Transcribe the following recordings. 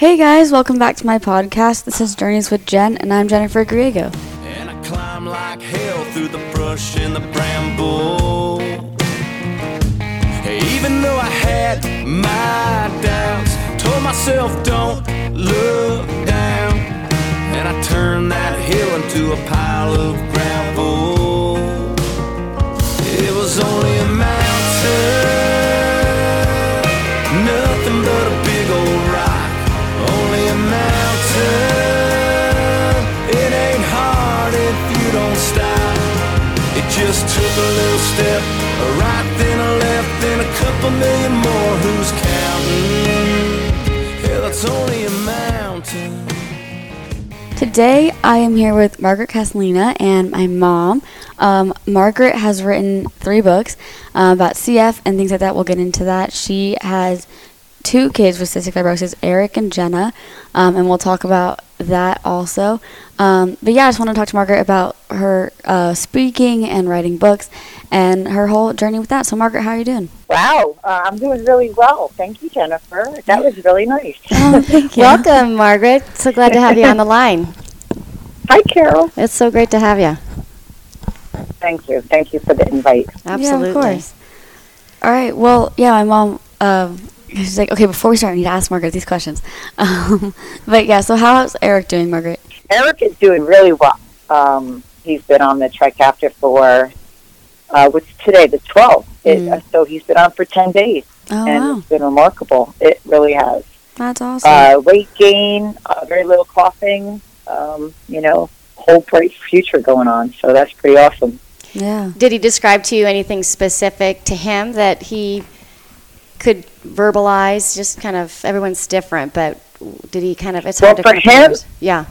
Hey guys, welcome back to my podcast. This is Journeys with Jen, and I'm Jennifer Griego. And I climb like hell through the brush and the bramble. Even though I had my doubts, told myself don't look down. And I turned that hill into a pile of gravel. It was only a mountain, nothing but a just took a little step, a right, then a left, then a couple million more. Who's counting? Hell, it's only a mountain. Today I am here with Margaret Castellina and my mom. Um, Margaret has written three books uh, about CF and things like that. We'll get into that. She has two kids with cystic fibrosis, Eric and Jenna, um, and we'll talk about that also. Um, but yeah, I just want to talk to Margaret about her uh, speaking and writing books and her whole journey with that. So, Margaret, how are you doing? Wow, uh, I'm doing really well. Thank you, Jennifer. That was really nice. Oh, thank you. Welcome, Margaret. So glad to have you on the line. Hi, Carol. It's so great to have you. Thank you. Thank you for the invite. Absolutely. Yeah, of course. All right. Well, yeah, my mom. Um, she's like, okay, before we start, I need to ask Margaret these questions. Um, but yeah, so how's Eric doing, Margaret? Eric is doing really well. Um, he's been on the Trikafta for, uh, what's today, the 12th. It, Mm. uh, so he's been on for 10 days, Oh and wow, it's been remarkable. It really has. that's awesome. Uh, weight gain, uh, very little coughing, um, you know, whole bright future going on. So that's pretty awesome. yeah. Did he describe to you anything specific to him that he could verbalize? Just kind of, everyone's different, but did he kind of, it's Well, hard to for him- Yeah.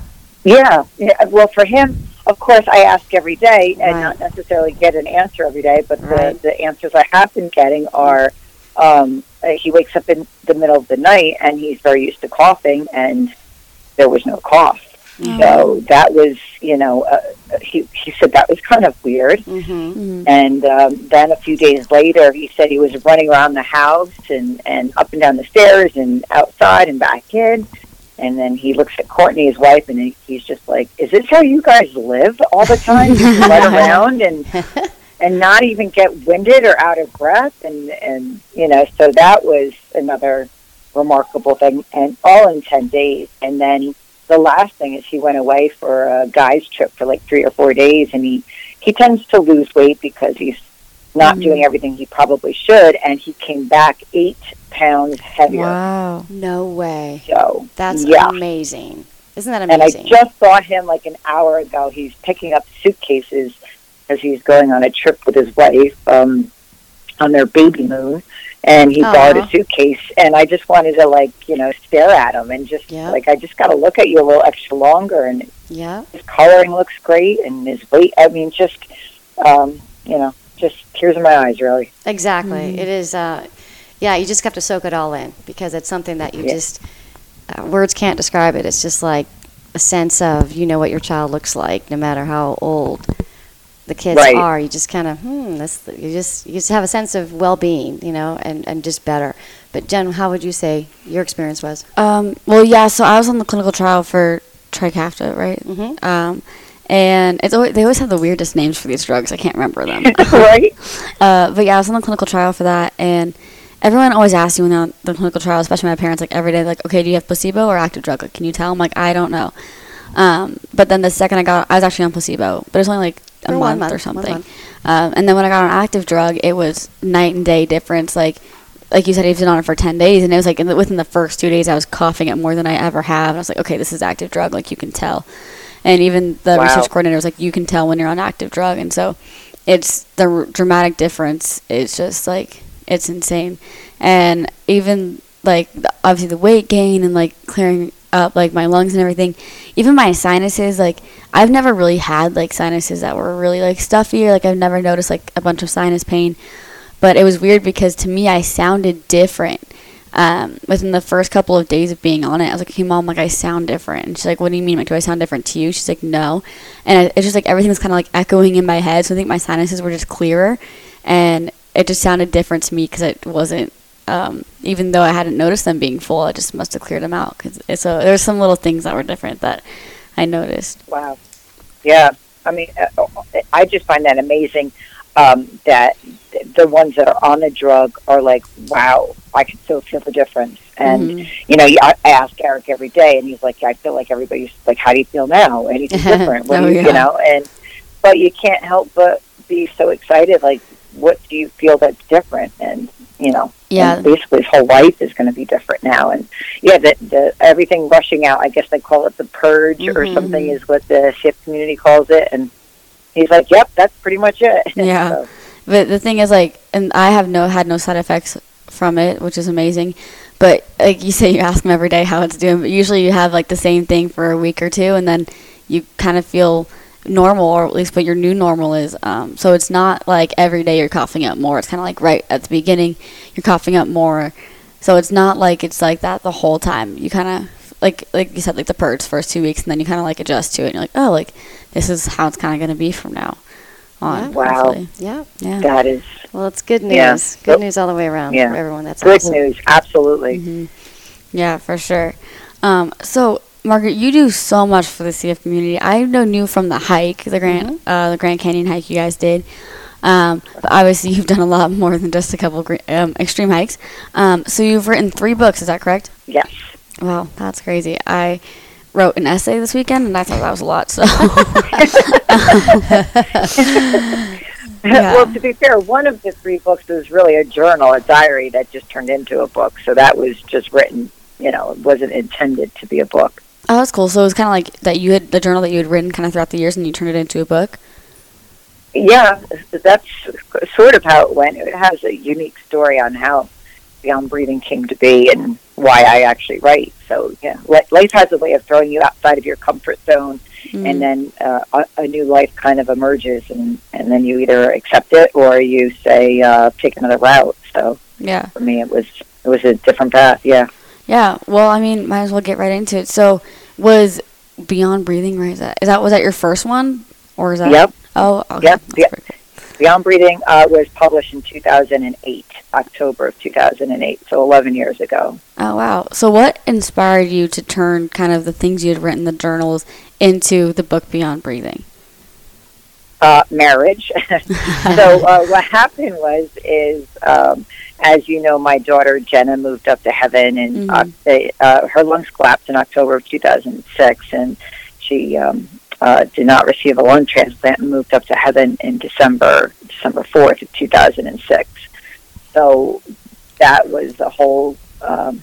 Yeah, yeah. Well, for him, of course, I ask every day and Right. not necessarily get an answer every day, but Right. the, the answers I have been getting are um, uh, he wakes up in the middle of the night and he's very used to coughing, and there was no cough. So that was, you know, uh, he, he said that was kind of weird. Mm-hmm. Mhm. And um, then a few days later, he said he was running around the house and, and up and down the stairs and outside and back in. And then he looks at Courtney, his wife, and he's just like, "Is this how you guys live all the time? Just run around and and not even get winded or out of breath?" And and you know, so that was another remarkable thing, and all in ten days. And then the last thing is he went away for a guy's trip for like three or four days, and he he tends to lose weight because he's not Mhm. doing everything he probably should, and he came back eight pounds heavier. Wow. No way. So That's yeah. amazing. Isn't that amazing? And I just saw him like an hour ago. He's picking up suitcases as he's going on a trip with his wife um, on their baby moon. And he Aw. borrowed a suitcase, and I just wanted to like you know stare at him and just Yeah. like I just got to look at you a little extra longer. And yeah. his coloring looks great, and his weight. I mean, just um, you know, just tears in my eyes, really. Exactly. Mhm. It is, uh, yeah, you just have to soak it all in because it's something that you Yeah. just, uh, words can't describe it. It's just like a sense of, you know what your child looks like no matter how old the kids Right. are. You just kind of, hmm, this, you just, you just have a sense of well being, you know, and, and just better. But Jen, how would you say your experience was? Um, well, yeah. So I was on the clinical trial for Trikafta, right? Mm-hmm. Um, and it's always, they always have the weirdest names for these drugs. I can't remember them. right? Uh, but yeah, I was on the clinical trial for that, and everyone always asks you when they're on the clinical trial, especially my parents, like every day, like, okay, do you have placebo or active drug? Like, can you tell? I'm like, I don't know. Um, but then the second I got, I was actually on placebo, but it was only like a one month, or something. month. Um, and then when I got on active drug, it was night and day difference. Like, like you said, he's been on it for ten days, and it was like in the, within the first two days, I was coughing it more than I ever have. And I was like, okay, this is active drug. Like you can tell. And even the Wow. research coordinator was like, you can tell when you're on active drug, and so it's the r- dramatic difference. It's just like it's insane, and even like the, obviously the weight gain and like clearing up like my lungs and everything, even my sinuses. Like I've never really had like sinuses that were really like stuffy or like I've never noticed like a bunch of sinus pain, but it was weird because to me I sounded different. Um, within the first couple of days of being on it, I was like, "Hey, mom, like I sound different." And she's like, "What do you mean? Like, do I sound different to you?" She's like, "No," and it's just like everything was kind of like echoing in my head. So I think my sinuses were just clearer, and it just sounded different to me because it wasn't um, even though I hadn't noticed them being full, I just must have cleared them out. Cause it's so there's some little things that were different that I noticed. Wow. Yeah. I mean, uh, I just find that amazing um, that the ones that are on the drug are like, wow, I can still feel the difference. And, Mhm. you know, I I ask Eric every day, and he's like, I feel like everybody's like, how do you feel now? Anything different? What Oh, you, yeah. you know, and, but you can't help but be so excited. Like, what do you feel that's different? And, you know, Yeah. basically his whole life is going to be different now. And yeah, the, the everything rushing out. I guess they call it the purge or Mhm. something is what the CF community calls it. And he's like, "Yep, that's pretty much it." Yeah. So, But the thing is, like, and I have no had no side effects from it, which is amazing. But like you say, you ask them every day how it's doing. But usually, you have like the same thing for a week or two, and then you kind of feel normal, or at least what your new normal is. Um, so it's not like every day you're coughing up more. It's kind of like right at the beginning, you're coughing up more. So it's not like it's like that the whole time. You kind of like like you said, like the purge first two weeks, and then you kind of like adjust to it. And you're like, oh, like this is how it's kind of going to be from now on. Wow. hopefully. Yeah. Yeah. that is Well, it's good news. Yeah. Good Yep. news all the way around Yeah. for everyone. That's good awesome. news. Absolutely. hmm Yeah, for sure. Um, so, Margaret, you do so much for the CF community. I've known you from the hike, the Grand, uh, the Grand Canyon hike you guys did. Um, but obviously, you've done a lot more than just a couple gre- um, extreme hikes. Um, so, you've written three books. Is that correct? Yes. Wow, that's crazy. I wrote an essay this weekend, and I thought that was a lot. So, Yeah. well, to be fair, one of the three books was really a journal, a diary that just turned into a book. So that was just written. You know, it wasn't intended to be a book. Oh, that's cool. So, it was kind of like that you had the journal that you had written kind of throughout the years, and you turned it into a book. Yeah, that's sort of how it went. It has a unique story on how Beyond Breathing came to be and why I actually write. So, yeah, life has a way of throwing you outside of your comfort zone, Mm. and then uh, a, a new life kind of emerges, and, and then you either accept it or you say, uh, take another route. So, yeah. for me, it was it was a different path. Yeah. Yeah, well, I mean, might as well get right into it. So, was Beyond Breathing right? Is that, is that was that your first one, or is that? Yep. Oh, okay. Yep, yep. cool. Beyond Breathing uh, was published in 2008, October of 2008, so 11 years ago. Oh, wow. So, what inspired you to turn kind of the things you had written the journals into the book Beyond Breathing? uh, marriage. so uh, what happened was is um, as you know, my daughter Jenna moved up to heaven, and Mhm. uh, uh, her lungs collapsed in October of 2006, and she um, uh, did not receive a lung transplant and moved up to heaven in December December 4th of 2006. So that was a whole um,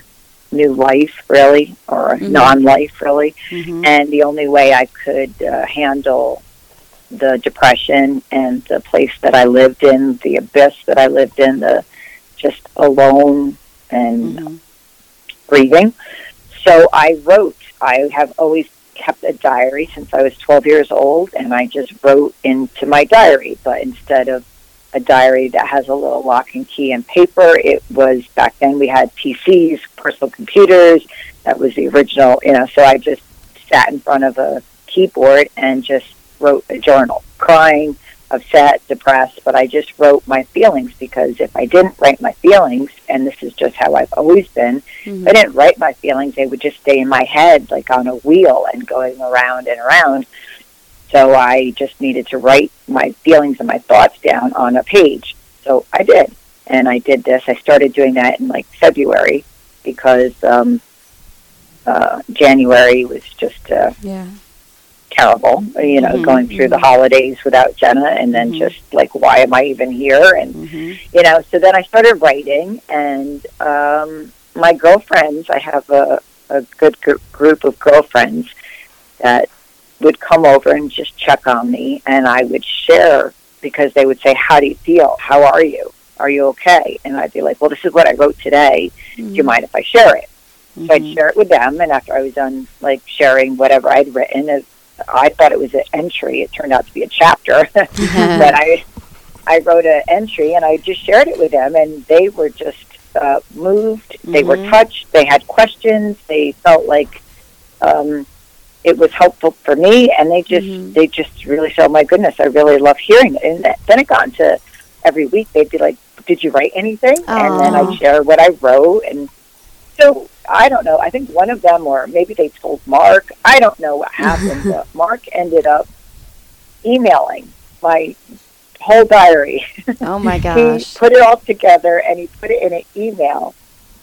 new life, really, or a Mhm. non-life, really Mm-hmm. and the only way I could uh, handle the depression and the place that I lived in, the abyss that I lived in, the just alone and Mm-hmm. breathing. So I wrote. I have always kept a diary since I was 12 years old, and I just wrote into my diary. But instead of a diary that has a little lock and key and paper, it was back then we had PCs, personal computers. That was the original, you know. So I just sat in front of a keyboard and just wrote a journal, crying, upset, depressed, but I just wrote my feelings because if I didn't write my feelings, and this is just how I've always been, Mhm. if I didn't write my feelings, they would just stay in my head like on a wheel and going around and around. So I just needed to write my feelings and my thoughts down on a page. So I did. And I did this. I started doing that in like February because um, uh, January was just uh, Yeah. Terrible, you know, Mhm, going through the mhm. holidays without Jenna and then Mhm. just like, why am I even here? And, Mm-hmm. you know, so then I started writing and um, my girlfriends, I have a, a good gr- group of girlfriends that would come over and just check on me and I would share because they would say, how do you feel? How are you? Are you okay? And I'd be like, well, this is what I wrote today. Do you mind if I share it? So I'd share it with them, and after I was done, like sharing whatever I'd written, it, I thought it was an entry. It turned out to be a chapter, but I, I wrote an entry, and I just shared it with them, and they were just uh, moved. They were Mhm. touched. They had questions. They felt like um, it was helpful for me, and they just Mhm. they just really felt, my goodness, I really love hearing it. And th- then it got into every week they'd be like, "Did you write anything?" And then I'd share what I wrote, and so I don't know. I think one of them, or maybe they told Mark. I don't know what happened, but Mark ended up emailing my whole diary. Oh my gosh! he put it all together and he put it in an email,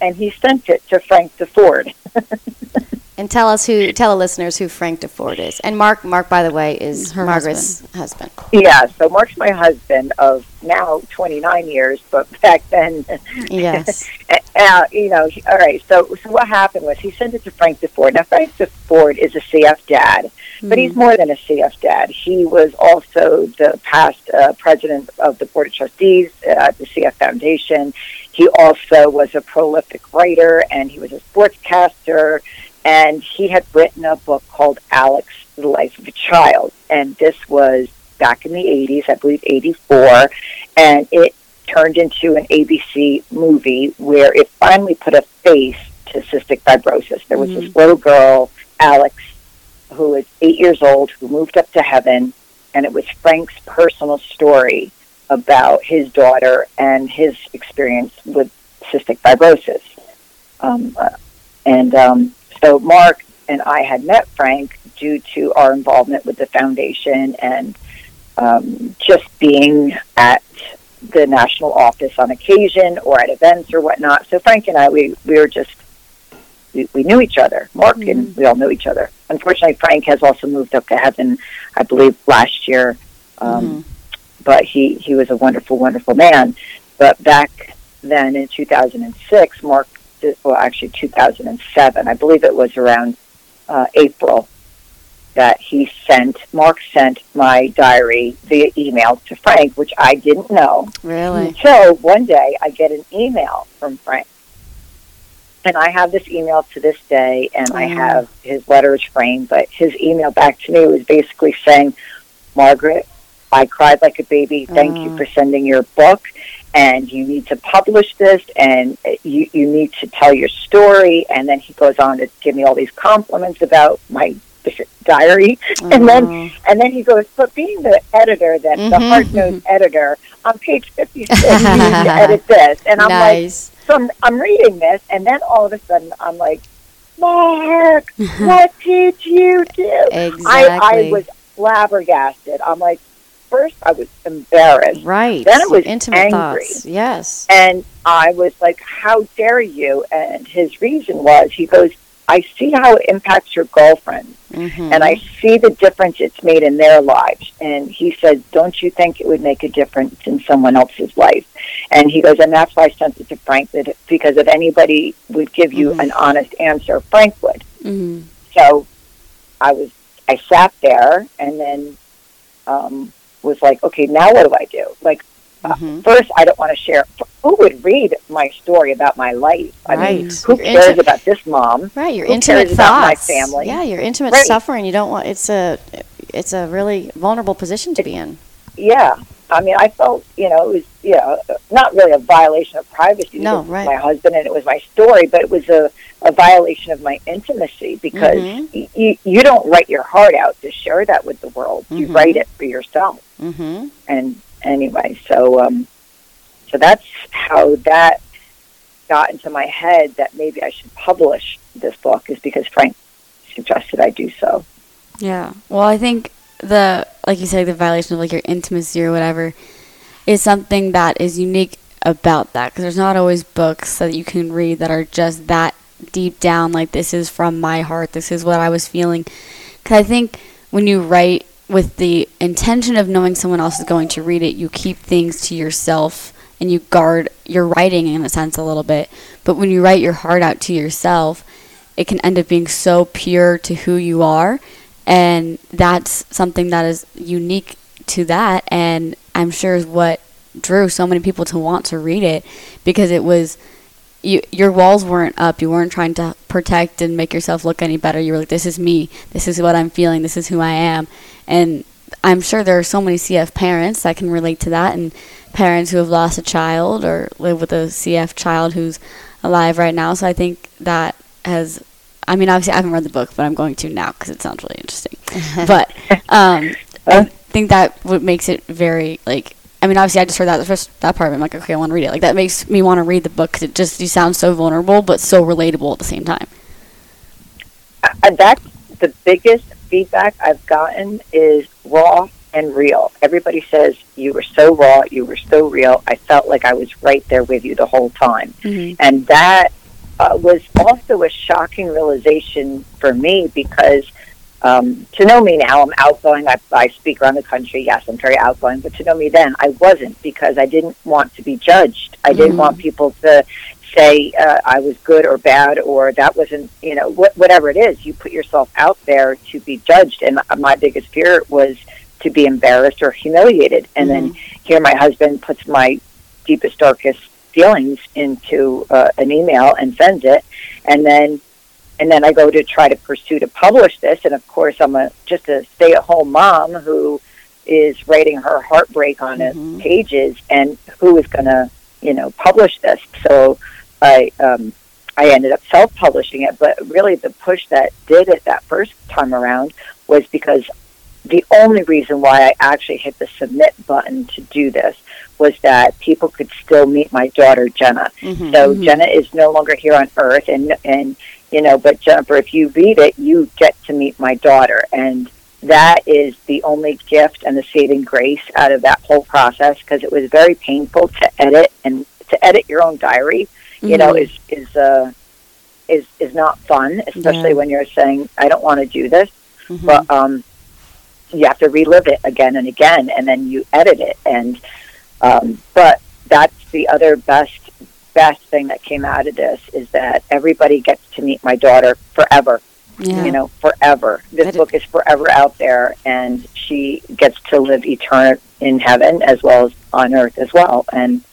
and he sent it to Frank Deford. And tell us who, tell the listeners who Frank Deford is. And Mark, Mark, by the way, is Her Margaret's husband. Yeah, so Mark's my husband of now 29 years, but back then, Yes. uh, you know, he- all right. So, so what happened was he sent it to Frank Deford. Now, Frank Deford is a CF dad, but he's more than a CF dad. He was also the past uh, president of the board of trustees at the CF Foundation. He also was a prolific writer, and he was a sportscaster. And he had written a book called Alex: The Life of a Child, and this was back in the 80s, I believe 84, and it turned into an ABC movie where it finally put a face to cystic fibrosis. There was this little girl, Alex, who was eight years old, who moved up to heaven, and it was Frank's personal story about his daughter and his experience with cystic fibrosis. Um, uh, and um, so Mark and I had met Frank due to our involvement with the foundation and um, just being at the national office on occasion or at events or whatnot. So Frank and I, we, we were just, we, we knew each other. Mark and we all knew each other. Unfortunately, Frank has also moved up to heaven, I believe, last year. Um, But he, he was a wonderful, wonderful man. But back then in 2006, Mark, well, actually 2007, I believe it was around uh, April, that he sent, Mark sent my diary via email to Frank, which I didn't know. Really? Until one day I get an email from Frank. And I have this email to this day, and I Oh. have his letters framed, but his email back to me was basically saying, Margaret, I cried like a baby. Thank you Oh. for sending your book, and you need to publish this, and you, you need to tell your story. And then he goes on to give me all these compliments about my diary. And then Oh. and then he goes, but being the editor, that the Mhm. hard nosed editor, on page 56, you need to edit this. And I'm like, so I'm, I'm reading this, and then all of a sudden I'm like, Mark, what did you do? I, I was flabbergasted. I'm like, first I was embarrassed. right. then it was intimate angry. thoughts. Yes. And I was like, how dare you? And his reason was, he goes, I see how it impacts your girlfriend Mhm. and I see the difference it's made in their lives. And he said, Don't you think it would make a difference in someone else's life? And he goes, And that's why I sent it to Frank, that because if anybody would give you Mhm. an honest answer, Frank would. hmm So I was, I sat there and then um, was like, Okay, now what do I do? Like, uh, Mhm. first, I don't want to share. Who would read my story about my life? I mean, who You're cares into- about this mom? Right, your Who intimate cares about my thoughts. family? Yeah, your intimate Right. suffering. You don't want. It's a. It's a really vulnerable position to be in. yeah i mean i felt you know it was you know not really a violation of privacy No, right. my husband and it was my story but it was a, a violation of my intimacy because Mhm. y- you you don't write your heart out to share that with the world you Mhm. write it for yourself Mm-hmm. and anyway so um so that's how that got into my head that maybe i should publish this book is because frank suggested i do so Yeah. Well, I think the like you said, the violation of like your intimacy or whatever is something that is unique about that because there's not always books that you can read that are just that deep down. Like this is from my heart. This is what I was feeling. Because I think when you write with the intention of knowing someone else is going to read it, you keep things to yourself and you guard your writing in a sense a little bit. But when you write your heart out to yourself, it can end up being so pure to who you are and that's something that is unique to that. And i'm sure is what drew so many people to want to read it because it was you, your walls weren't up. You weren't trying to protect and make yourself look any better. You were like this is me. This is what i'm feeling. This is who i am. And i'm sure there are so many cf parents that can relate to that and parents who have lost a child or live with a cf child who's alive right now. So i think that has I mean, obviously, I haven't read the book, but I'm going to now because it sounds really interesting. but um, I think that what makes it very like I mean, obviously, I just heard that the first that part. Of it, I'm like, okay, I want to read it. Like that makes me want to read the book because it just you sound so vulnerable but so relatable at the same time. and that's the biggest feedback I've gotten is raw and real. Everybody says you were so raw, you were so real. I felt like I was right there with you the whole time, Mm-hmm. and that uh, was also a shocking realization for me because. Um, to know me now, I'm outgoing. I, I speak around the country. Yes, I'm very outgoing. But to know me then, I wasn't because I didn't want to be judged. I didn't want people to say uh, I was good or bad or that wasn't, you know, wh- whatever it is. You put yourself out there to be judged, and my- my biggest fear was to be embarrassed or humiliated. And then here, my husband puts my deepest, darkest feelings into uh, an email and sends it, and then. And then I go to try to pursue to publish this, and of course I'm a just a stay-at-home mom who is writing her heartbreak on Mhm. it pages, and who is going to, you know, publish this? So I um, I ended up self-publishing it, but really the push that did it that first time around was because the only reason why I actually hit the submit button to do this was that people could still meet my daughter Jenna. Mhm. So Mhm. Jenna is no longer here on Earth, and and you know, but Jennifer, if you read it, you get to meet my daughter, and that is the only gift and the saving grace out of that whole process because it was very painful to edit and to edit your own diary. You know, Mhm. is is uh is is not fun, especially Yeah. when you're saying I don't want to do this, Mhm. but um, you have to relive it again and again, and then you edit it. And um, but that's the other best best thing that came out of this is that everybody gets to meet my daughter forever. yeah. You know, forever. This That book is forever out there, and she gets to live eternal in heaven as well as on earth as well. And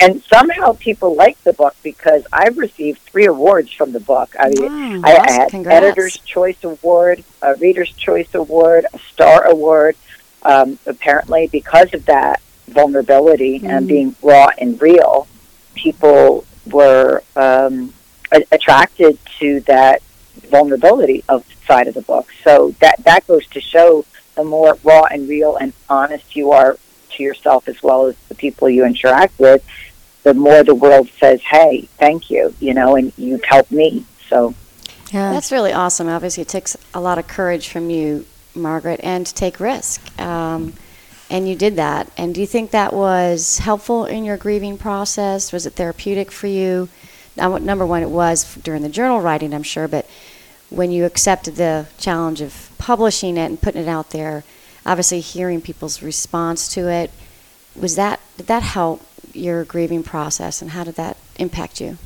and somehow people like the book because I've received three awards from the book. I mean, Wow. I, I had Congrats. Editor's Choice Award, a Reader's Choice Award, a Star Award. Um, apparently, because of that vulnerability and Mhm. being raw and real, people were um, a- attracted to that vulnerability of side of the book. So that that goes to show the more raw and real and honest you are to yourself as well as the people you interact with, the more the world says, "Hey, thank you," you know, and you've helped me. So yeah. That's really awesome. Obviously, it takes a lot of courage from you, Margaret, and to take risk. Um, and you did that. And do you think that was helpful in your grieving process? Was it therapeutic for you? Now, number one, it was during the journal writing, I'm sure, but when you accepted the challenge of publishing it and putting it out there, obviously hearing people's response to it, was that did that help your grieving process, and how did that impact you?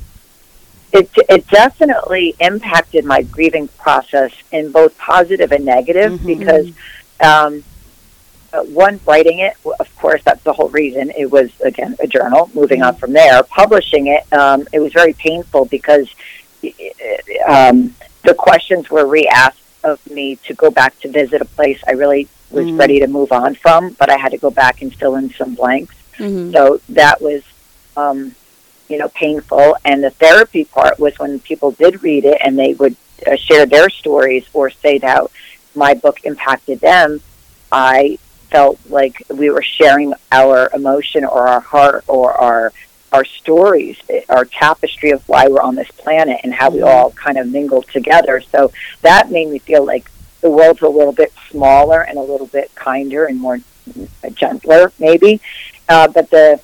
it it definitely impacted my grieving process in both positive and negative Mhm. because um, uh, one writing it of course that's the whole reason it was again a journal moving on from there publishing it um, it was very painful because um, the questions were re-asked of me to go back to visit a place I really was Mm. ready to move on from but I had to go back and fill in some blanks Mhm. so that was, um, you know, painful. And the therapy part was when people did read it and they would uh, share their stories or say how my book impacted them. I felt like we were sharing our emotion or our heart or our our stories, our tapestry of why we're on this planet and how we Mhm. all kind of mingled together. So that made me feel like the world's a little bit smaller and a little bit kinder and more uh, gentler, maybe. Uh, but the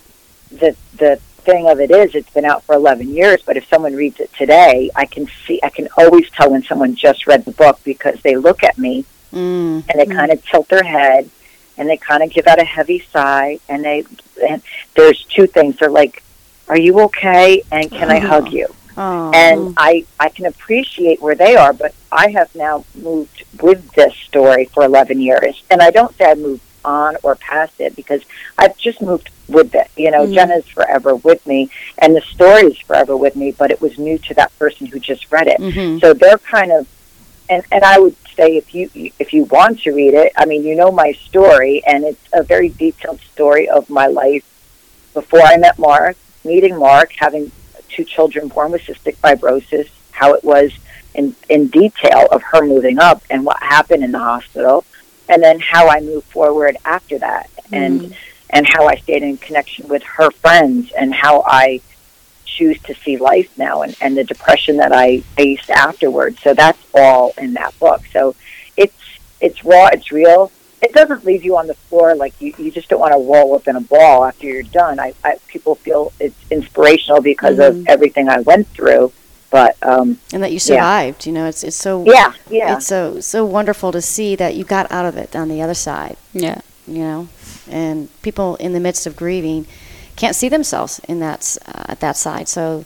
the the thing of it is, it's been out for 11 years. But if someone reads it today, I can see, I can always tell when someone just read the book because they look at me Mm. and they kind of tilt their head and they kind of give out a heavy sigh. And they, and there's two things. They're like, "Are you okay?" and "Can I hug you?" Oh. and I I can appreciate where they are, but I have now moved with this story for 11 years, and I don't say I moved on or past it because I've just moved with it. You know, Mhm. Jenna's forever with me, and the story is forever with me, but it was new to that person who just read it. Mhm. So they're kind of, and and I would say if you if you want to read it, I mean, you know my story, and it's a very detailed story of my life. Before I met Mark, meeting Mark, having two children born with cystic fibrosis, how it was in in detail of her moving up and what happened in the hospital, and then how I moved forward after that, and mm-hmm. and how I stayed in connection with her friends and how I choose to see life now and, and the depression that I faced afterwards. So that's all in that book. So it's it's raw, it's real. It doesn't leave you on the floor like you, you just don't want to roll up in a ball after you're done. I, I people feel it's inspirational because Mhm. of everything I went through. But um, And that you survived. You know, it's it's so yeah, yeah, it's so so wonderful to see that you got out of it on the other side. Yeah. You know, and people in the midst of grieving can't see themselves in that uh, at that side. So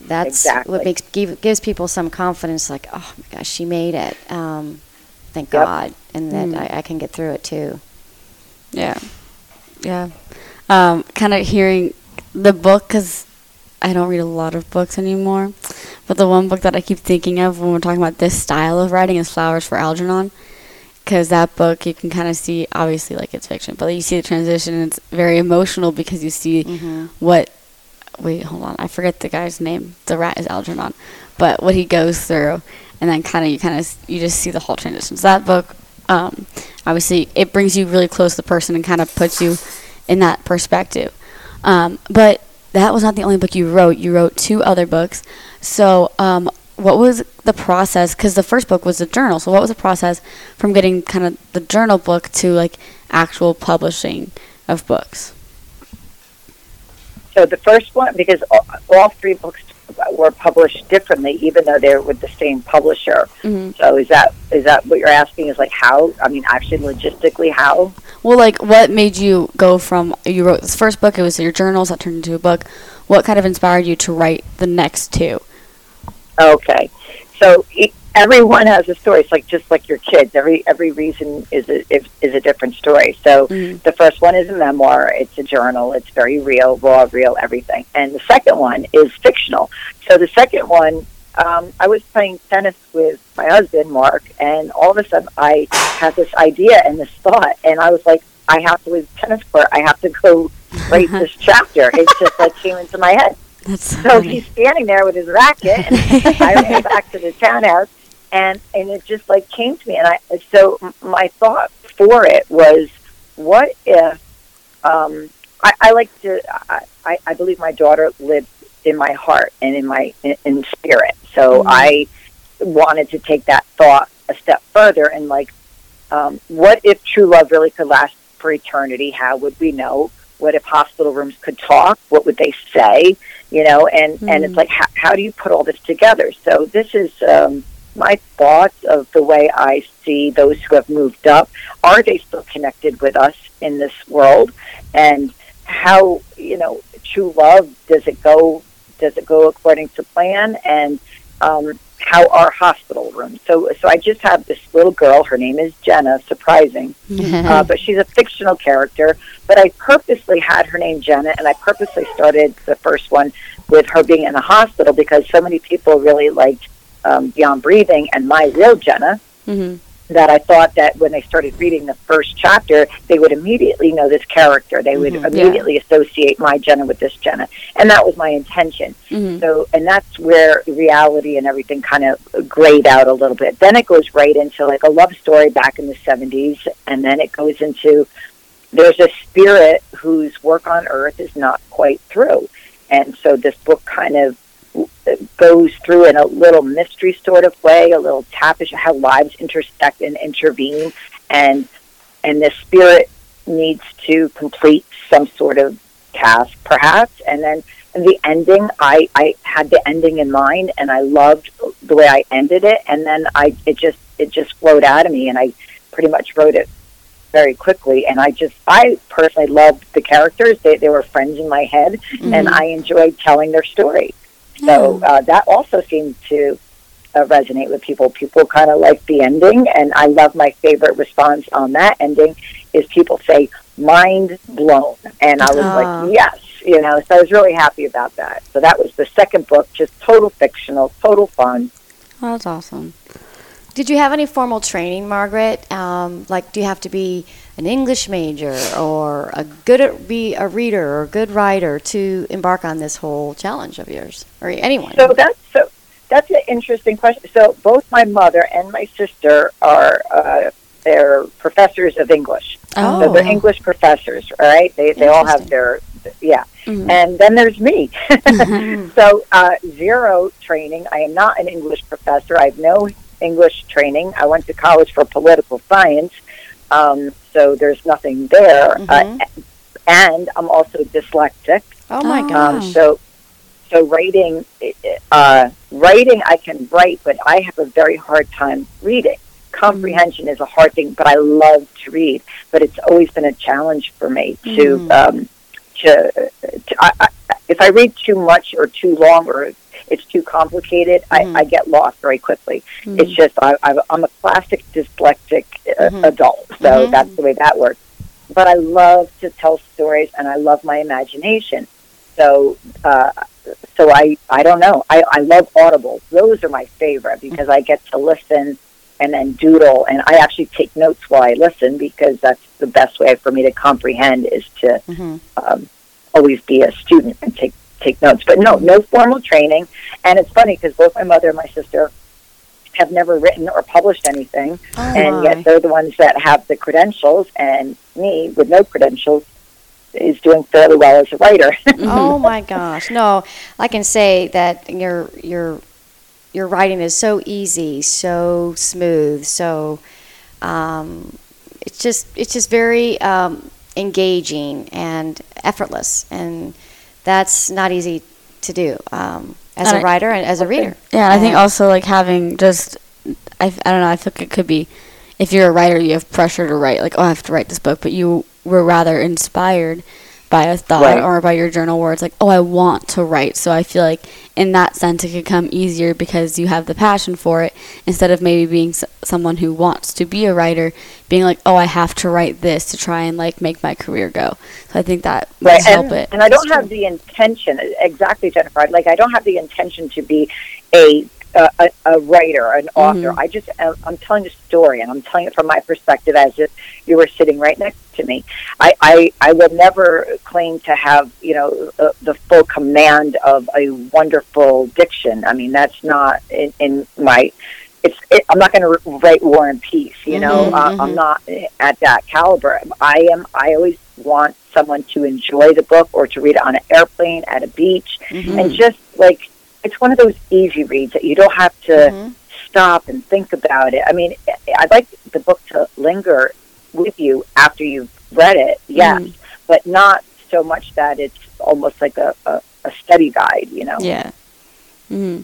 that's Exactly. what makes give, gives people some confidence. Like, oh my gosh, she made it. Um, thank Yep. God, and that Mm. I, I can get through it too. Yeah. Yeah. Um, kind of hearing the book because I don't read a lot of books anymore. But the one book that I keep thinking of when we're talking about this style of writing is Flowers for Algernon. Because that book, you can kind of see, obviously, like it's fiction, but you see the transition and it's very emotional because you see Mm-hmm. what. Wait, hold on. I forget the guy's name. The rat is Algernon. But what he goes through. And then kind of, you kind of, you just see the whole transition. So that book, um, obviously, it brings you really close to the person and kind of puts you in that perspective. Um, but that was not the only book you wrote. You wrote two other books. So, um, what was the process? Because the first book was a journal. So, what was the process from getting kind of the journal book to like actual publishing of books? So the first one, because all, all three books were published differently, even though they were with the same publisher. Mhm. So is that is that what you're asking? Is like how? I mean, actually, logistically, how? Well, like, what made you go from you wrote this first book? It was your journals that turned into a book. What kind of inspired you to write the next two? Okay, so e- everyone has a story. It's like just like your kids. Every every reason is a is, is a different story. So Mhm. the first one is a memoir. It's a journal. It's very real, raw, real, everything. And the second one is fictional. So the second one, um, I was playing tennis with my husband Mark, and all of a sudden I had this idea and this thought, and I was like, I have to with tennis court. I have to go write this chapter. It just like came into my head. That's So funny. he's standing there with his racket, and I ran back to the townhouse, and and it just like came to me, and I so my thought for it was, what if, um, I, I like to, I, I believe my daughter lives in my heart and in my in, in spirit, so Mhm. I wanted to take that thought a step further and like, um, what if true love really could last for eternity? How would we know? What if hospital rooms could talk? What would they say? You know, and and it's Mm. like, how, how do you put all this together? So this is um, my thoughts of the way I see those who have moved up. Are they still connected with us in this world? And how you know true love does it go? Does it go according to plan? And um, how our hospital room. So so I just have this little girl. Her name is Jenna. Surprising uh, but she's a fictional character. But I purposely had her name Jenna, and I purposely started the first one with her being in the hospital because so many people really liked um, Beyond Breathing and my real Jenna hmm that I thought that when they started reading the first chapter, they would immediately know this character. They would Mhm. Yeah. immediately associate my Jenna with this Jenna, and that was my intention. hmm So, and that's where reality and everything kind of grayed out a little bit. Then it goes right into like a love story back in the 70s, and then it goes into there's a spirit whose work on earth is not quite through. And so this book kind of goes through in a little mystery sort of way, a little tapestry, how lives intersect and intervene, and and the spirit needs to complete some sort of task, perhaps, and then and the ending I, I had the ending in mind and I loved the way I ended it. And then I it just it just flowed out of me and I pretty much wrote it very quickly. And I just I personally loved the characters. They, they were friends in my head and mm-hmm. I enjoyed telling their story so uh, that also seemed to uh, resonate with people. People kind of like the ending and I love my favorite response on that ending is people say mind blown. And I was like yes you know so I was really happy about that. So that was the second book just total fictional total fun. Oh, that's awesome. Did you have any formal training, Margaret? Um, like, do you have to be an English major or a good be a reader or a good writer to embark on this whole challenge of yours, or anyone? So that's so that's an interesting question. So both my mother and my sister are uh, they're professors of English. Oh. So they're English professors, all right? They they all have their yeah. Mhm. And then there's me. so uh, zero training. I am not an English professor. I have no English training. I went to college for political science, um, so there's nothing there. Uh, and I'm also dyslexic. Oh my gosh. Um, so, so writing, uh, writing I can write, but I have a very hard time reading. Comprehension is a hard thing, but I love to read. But it's always been a challenge for me to, Mm. um, to, to I, I, if I read too much or too long or it's too complicated, Mhm. I, I get lost very quickly. Mm. It's just I, I'm a classic dyslexic uh, Mhm. adult, so Mhm. that's the way that works. But I love to tell stories, and I love my imagination. So, uh, so I, I don't know. I, I love Audible. Those are my favorite because I get to listen and then doodle, and I actually take notes while I listen because that's the best way for me to comprehend is to Mhm. um, always be a student and take take notes. But no, no formal training. And it's funny because both my mother and my sister have never written or published anything, Oh and yet they're the ones that have the credentials. And me, with no credentials, is doing fairly well as a writer. Oh my gosh. No, I can say that your your your writing is so easy, so smooth, so um, it's just it's just very um, engaging and effortless, and that's not easy to do um, as And a I- writer and as a reader. Yeah, and I think also like having just, I, I don't know, I think it could be, if you're a writer, you have pressure to write, like, oh, I have to write this book, but you were rather inspired by a thought Right. or by your journal where it's like, oh, I want to write. So I feel like in that sense, it could come easier because you have the passion for it instead of maybe being s- someone who wants to be a writer, being like, oh, I have to write this to try and like make my career go. So I think that right help it. and i don't have the intention exactly jennifer like i don't have the intention to be a a, a, a writer an author Mhm. i just uh, i'm telling a story and i'm telling it from my perspective as if you were sitting right next to me i i, I would never claim to have you know uh, the full command of a wonderful diction i mean that's not in, in my it's it, I'm not going to write War and Peace. You know, Mhm, uh, mhm. I'm not at that caliber. I am. I always want someone to enjoy the book or to read it on an airplane, at a beach, Mhm. and just like it's one of those easy reads that you don't have to Mhm. stop and think about it. I mean, I'd like the book to linger with you after you've read it, yes, Mhm. but not so much that it's almost like a, a, a study guide. You know. Yeah. hmm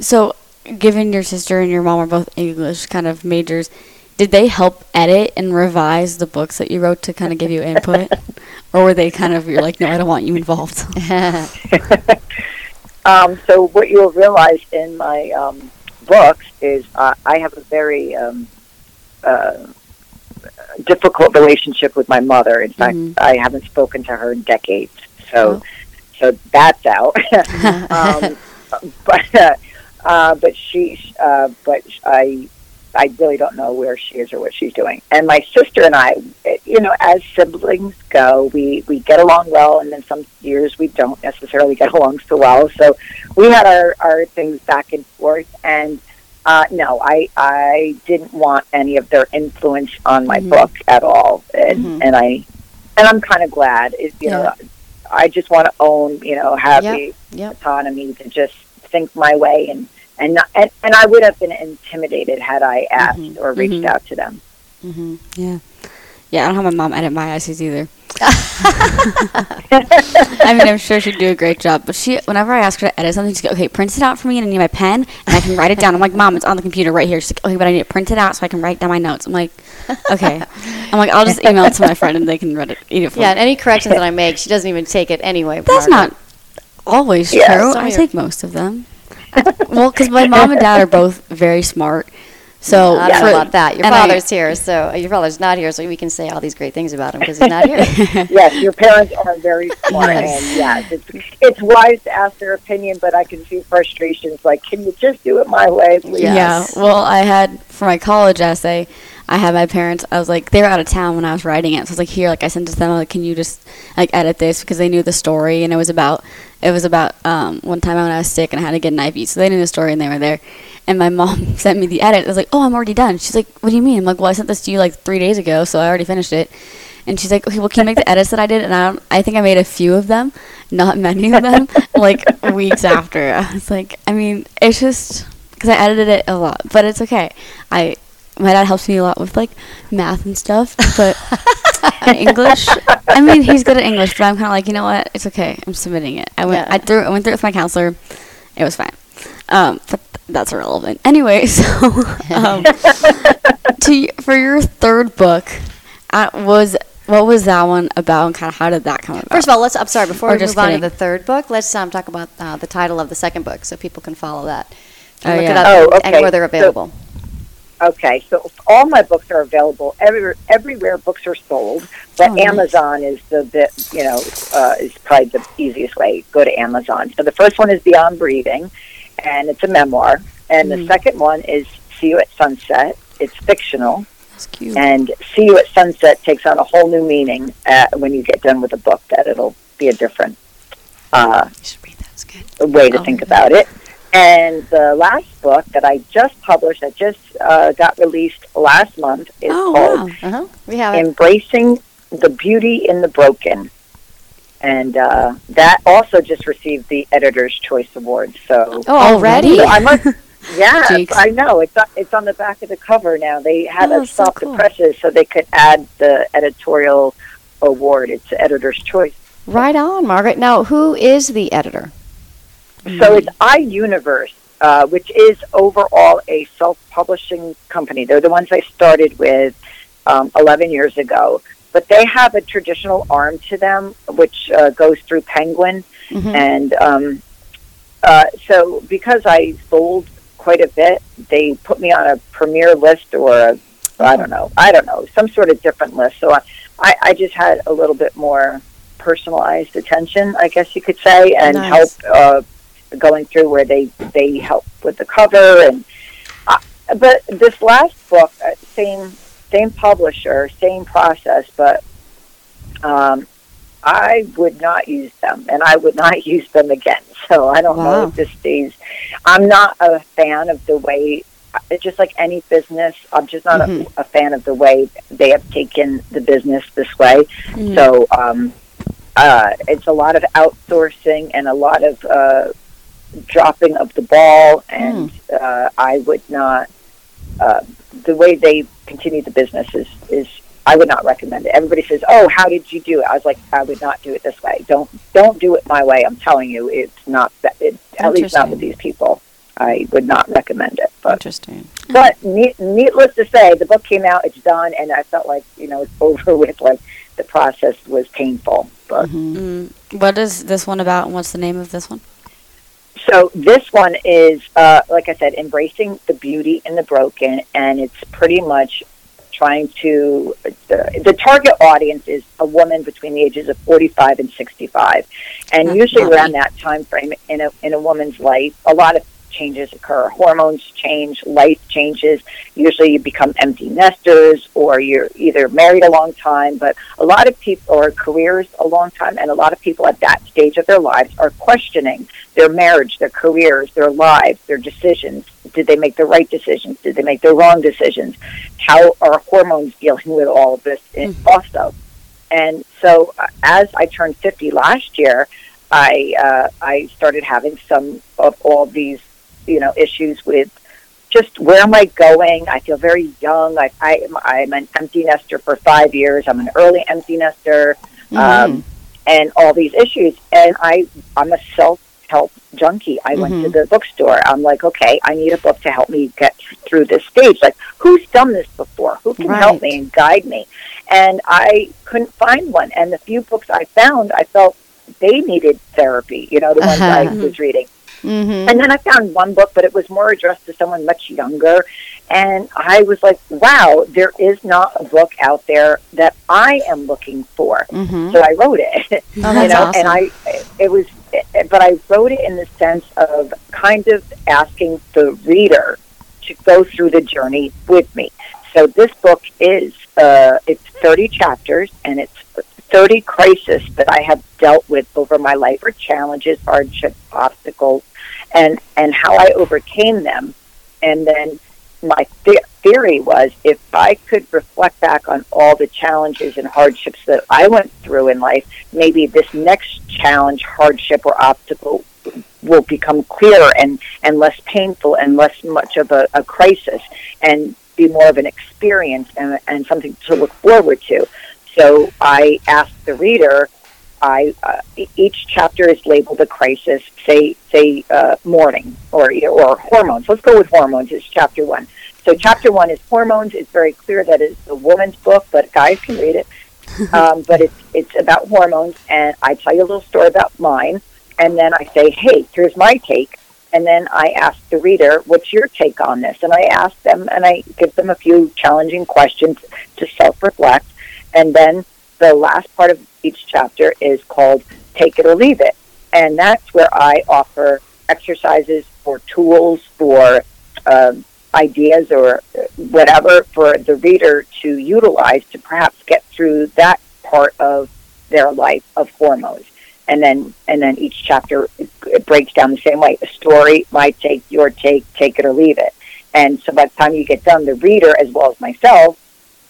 So, given your sister and your mom are both English kind of majors, did they help edit and revise the books that you wrote to kind of give you input? or were they kind of, you're like, no, I don't want you involved? Um, so what you'll realize in my um, books is uh, I have a very um, uh, difficult relationship with my mother. In fact, Mhm. I haven't spoken to her in decades. So, Oh. so that's out. um, but uh, uh, but she, uh, but I, I really don't know where she is or what she's doing. And my sister and I, you know, as siblings go, we we get along well, and then some years we don't necessarily get along so well. So we had our our things back and forth, and. Uh, no, I I didn't want any of their influence on my Mhm. book at all, and Mhm. and I and I'm kind of glad. It, you know, I just want to own, you know, have Yep. the Yep. autonomy to just think my way and and not, and, and I would have been intimidated had I asked Mhm. or reached Mhm. out to them. hmm yeah. Yeah, I don't have my mom edit my essays either. I mean, I'm sure she'd do a great job, but she, whenever I ask her to edit something, she's like, okay, print it out for me, and I need my pen, and I can write it down. I'm like, mom, it's on the computer right here. She's like, okay, but I need to print it printed out so I can write down my notes. I'm like, okay. I'm like, I'll just email it to my friend, and they can read it, eat it for Yeah, me. and any corrections that I make, she doesn't even take it anyway. That's Margaret. not always Yeah, true. I take most of them. well, because my mom and dad are both very smart. So I don't for- know about that. Your and I- father's here, so uh, your father's not here, so we can say all these great things about him because he's not here. yes, your parents are very smart, Yes. and yes, it's it's wise to ask their opinion, but I can see frustrations. Like, can you just do it my way, please? Yes. Yeah. Well, I had for my college essay, I had my parents. I was like, they were out of town when I was writing it, so I was like, here, like I sent it to them. Like, can you just like edit this because they knew the story and it was about it was about um, one time when I was sick and I had to get an IV, so they knew the story and they were there. And my mom sent me the edit. I was like, oh, I'm already done. She's like, what do you mean? I'm like, well, I sent this to you like three days ago, so I already finished it. And she's like, okay, well, can you make the edits that I did? And I, don't, I think I made a few of them, not many of them, like weeks after. I was like, I mean, it's just because I edited it a lot, but it's okay. I my dad helps me a lot with like math and stuff, but and English. I mean, he's good at English, but I'm kind of like, you know what? It's okay. I'm submitting it. I went. Yeah. I through. I went through it with my counselor. It was fine. Um, but that's irrelevant. Anyway, so um, to for your third book, uh, was what was that one about, and kind of how did that come about? First of all, let's. I'm sorry. Before Or we just move on to the third book, let's um, talk about uh, the title of the second book, so people can follow that. Oh, look it yeah. up Oh, and- and okay. where they're So- available. Okay, so all my books are available everywhere. Everywhere books are sold, but Oh, nice. Amazon is the bit, you know, uh, is probably the easiest way. Go to Amazon. So the first one is Beyond Breathing, and it's a memoir. And the Mm. second one is See You at Sunset. It's fictional, That's cute. and See You at Sunset takes on a whole new meaning uh, when you get done with the book. That it'll be a different uh, You should read that. It's good. way to Oh, think about it. And the last book that I just published, that just uh, got released last month, is oh called wow. Uh huh. We have it. Embracing the Beauty in the Broken. And uh, that also just received the Editor's Choice Award. So, Oh, already? so I must, yeah. I know. It's on, it's on the back of the cover now. They had Oh, to so stop cool. the presses so they could add the editorial award. It's Editor's Choice. Right on, Margaret. Now, who is the editor? So it's iUniverse, uh, which is overall a self-publishing company. They're the ones I started with um, 11 years ago. But they have a traditional arm to them, which uh, goes through Penguin. Mhm. And um, uh, so because I sold quite a bit, they put me on a premier list or a, I don't know, I don't know, some sort of different list. So I, I, I just had a little bit more personalized attention, I guess you could say, and Nice. help uh, going through where they they help with the cover and. Uh, but this last book, uh, same same publisher, same process, but um, I would not use them, and I would not use them again. So I don't know if this stays. I'm not a fan of the way. It's just like any business. I'm just not Mhm. a, a fan of the way they have taken the business this way. Mm. So um, uh, it's a lot of outsourcing and a lot of uh, dropping of the ball, and uh, I would not. Uh, the way they continue the business is is I would not recommend it. Everybody says, "Oh, how did you do it?" I was like, "I would not do it this way. Don't don't do it my way." I'm telling you, it's not that. It, at least not with these people. I would not recommend it. But Interesting. but ne- needless to say, the book came out. It's done, and I felt like you know it's over with. Like the process was painful, but Mhm. Mm, what is this one about, and what's the name of this one? So this one is, uh, like I said, embracing the beauty in the broken, and it's pretty much trying to. The, the target audience is a woman between the ages of 45 and 65, and usually around that time frame in a in a woman's life, a lot of changes occur. Hormones change, life changes. Usually, you become empty nesters, or you're either married a long time, but a lot of people, or careers a long time, and a lot of people at that stage of their lives are questioning their marriage, their careers, their lives, their decisions. Did they make the right decisions? Did they make the wrong decisions? How are hormones dealing with all of this in- also? And so, uh, as I turned 50 last year, I uh, I started having some of all these, you know, issues with just where am I going? I feel very young. I, I I'm an empty nester for five years. I'm an early empty nester, um, and all these issues. And I I'm a self help junkie. I went to Mhm. the bookstore. I'm like, okay, I need a book to help me get through this stage. Like, who's done this before? Who can help me and guide me? And I couldn't find one. And the few books I found, I felt they needed therapy. You know, the ones I Uh-huh. was reading. Mm-hmm. And then I found one book, but it was more addressed to someone much younger. And I was like, wow, there is not a book out there that I am looking for. Mm-hmm. So I wrote it. Oh, you know, awesome. and I, it was, but I wrote it in the sense of kind of asking the reader to go through the journey with me. So this book is, uh, it's 30 chapters and it's 30 crises that I have dealt with over my life or challenges, hardships, obstacles, and, and how I overcame them. And then my fe- theory was if I could reflect back on all the challenges and hardships that I went through in life, maybe this next challenge, hardship, or obstacle will become clearer and, and less painful and less much of a, a crisis and be more of an experience and, and something to look forward to. So I asked the reader, I uh, each chapter is labeled a crisis, say say uh, mourning or or hormones. Let's go with hormones. It's chapter one. So chapter one is hormones. It's very clear that it's a woman's book, but guys can read it. um, but it's it's about hormones, and I tell you a little story about mine, and then I say, hey, here's my take, and then I ask the reader, what's your take on this? And I ask them, and I give them a few challenging questions to self-reflect, and then the last part of each chapter is called Take It or Leave It. And that's where I offer exercises or tools or um, ideas or whatever for the reader to utilize to perhaps get through that part of their life of hormones. And then, and then each chapter it breaks down the same way. A story, my take, your take, take it or leave it. And so by the time you get done, the reader as well as myself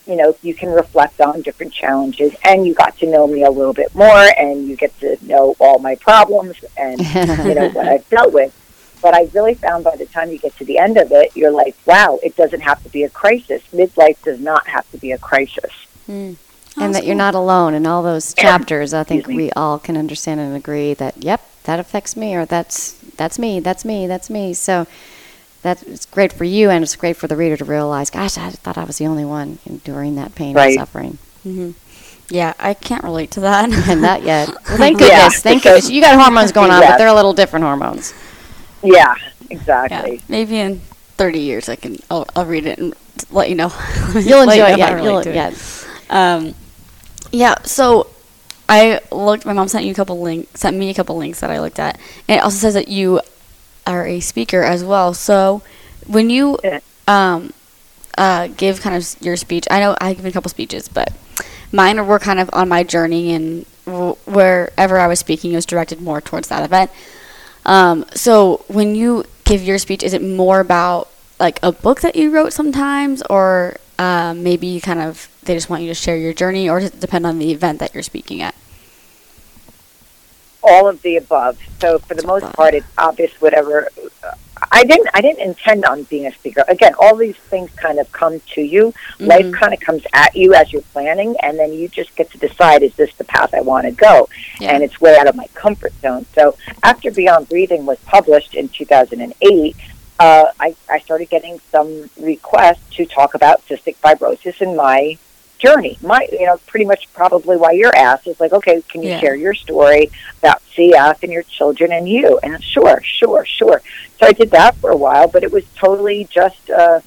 you know, you can reflect on different challenges and you got to know me a little bit more and you get to know all my problems and, you know, what I've dealt with. But I really found by the time you get to the end of it, you're like, wow, it doesn't have to be a crisis. Midlife does not have to be a crisis. Mm. And that you're not alone in all those chapters. I think we all can understand and agree that, yep, that affects me, or that's that's me, that's me, that's me. So, that's great for you and it's great for the reader to realize, gosh, I thought I was the only one enduring that pain right. and suffering. Mm-hmm. Yeah, I can't relate to that. and not yet. Well, thank goodness. Yeah, thank goodness. You got hormones going on, yes. but they're a little different hormones. Yeah, exactly. Yeah, maybe in 30 years I can, I'll, I'll read it and let you know. You'll enjoy it. Yeah, you'll, yeah. Um, yeah, so I looked, my mom sent you a couple links, sent me a couple links that I looked at. And it also says that you are a speaker as well. So when you um, uh, give kind of your speech, I know I give a couple speeches, but mine were kind of on my journey, and wherever I was speaking, it was directed more towards that event. Um, so when you give your speech, is it more about like a book that you wrote sometimes, or um, maybe kind of they just want you to share your journey, or does it depend on the event that you're speaking at? All of the above. So for the most part, it's obvious whatever. I didn't. I didn't intend on being a speaker. Again, all these things kind of come to you. Mm-hmm. Life kind of comes at you as you're planning, and then you just get to decide: is this the path I want to go? Yeah. And it's way out of my comfort zone. So after Beyond Breathing was published in 2008. Uh, I, I started getting some requests to talk about cystic fibrosis in my journey. My, you know, pretty much probably why you're asked is like, okay, can you yeah. share your story about CF and your children and you? And sure, sure, sure. So I did that for a while, but it was totally just uh,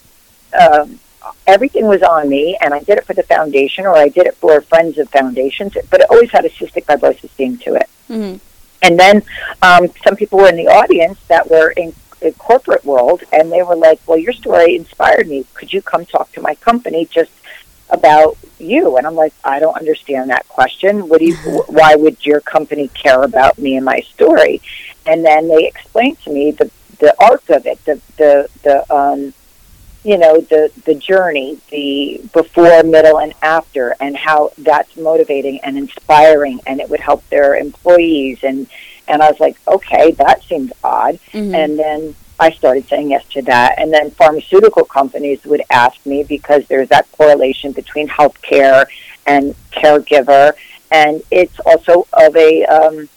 um, everything was on me, and I did it for the foundation, or I did it for friends of foundations. But it always had a cystic fibrosis theme to it. Mm-hmm. And then um, some people were in the audience that were in the corporate world, and they were like, "Well, your story inspired me. Could you come talk to my company just about you. And i'm like i don't understand that question. What do you why would your company care about me and my story? And then they explained to me the the arc of it the the the um you know the the journey the before middle and after and how that's motivating and inspiring and it would help their employees. And and i was like okay that seems odd. Mm-hmm. and then I started saying yes to that. And then pharmaceutical companies would ask me because there's that correlation between healthcare and caregiver, and it's also of a um,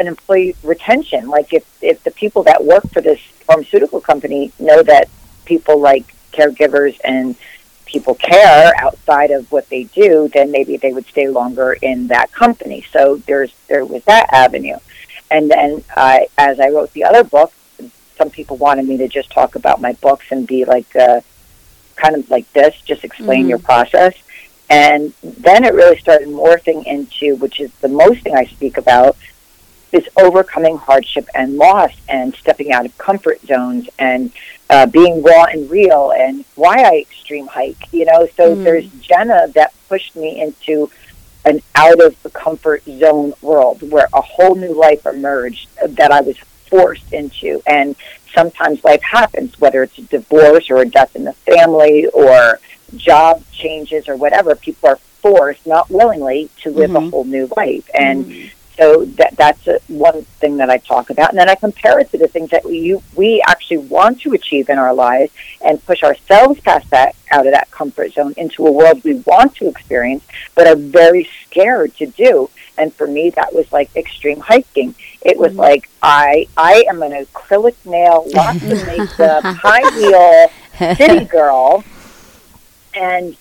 an employee retention. Like if if the people that work for this pharmaceutical company know that people like caregivers and people care outside of what they do, then maybe they would stay longer in that company. So there's there was that avenue. And then I, as I wrote the other book, some people wanted me to just talk about my books and be like uh, kind of like this, just explain mm-hmm. your process. And then it really started morphing into, which is the most thing I speak about, is overcoming hardship and loss and stepping out of comfort zones and uh, being raw and real and why I extreme hike, you know. So mm-hmm. there's Jenna that pushed me into an out of the comfort zone world where a whole new life emerged that I was forced into. And sometimes life happens, whether it's a divorce or a death in the family or job changes or whatever. People are forced, not willingly, to live a Mhm. whole new life. And so that that's a, one thing that I talk about, and then I compare it to the things that we we actually want to achieve in our lives, and push ourselves past that out of that comfort zone into a world we want to experience, but are very scared to do. And for me, that was like extreme hiking. It was like I I am an acrylic nail, lots of makeup, high heel city girl, and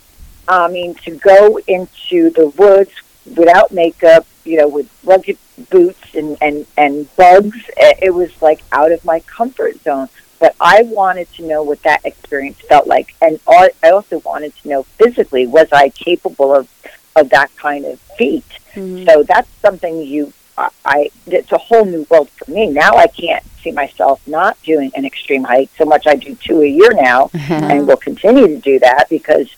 I mean to go into the woods without makeup, you know, with rugged boots and and and bugs. eh, It was like out of my comfort zone. But I wanted to know what that experience felt like, and I also wanted to know physically was I capable of of that kind of feat. Mhm. So that's something you. I- I it's a whole new world for me now. I can't see myself not doing an extreme hike so much. I do two a year now, and will continue to do that because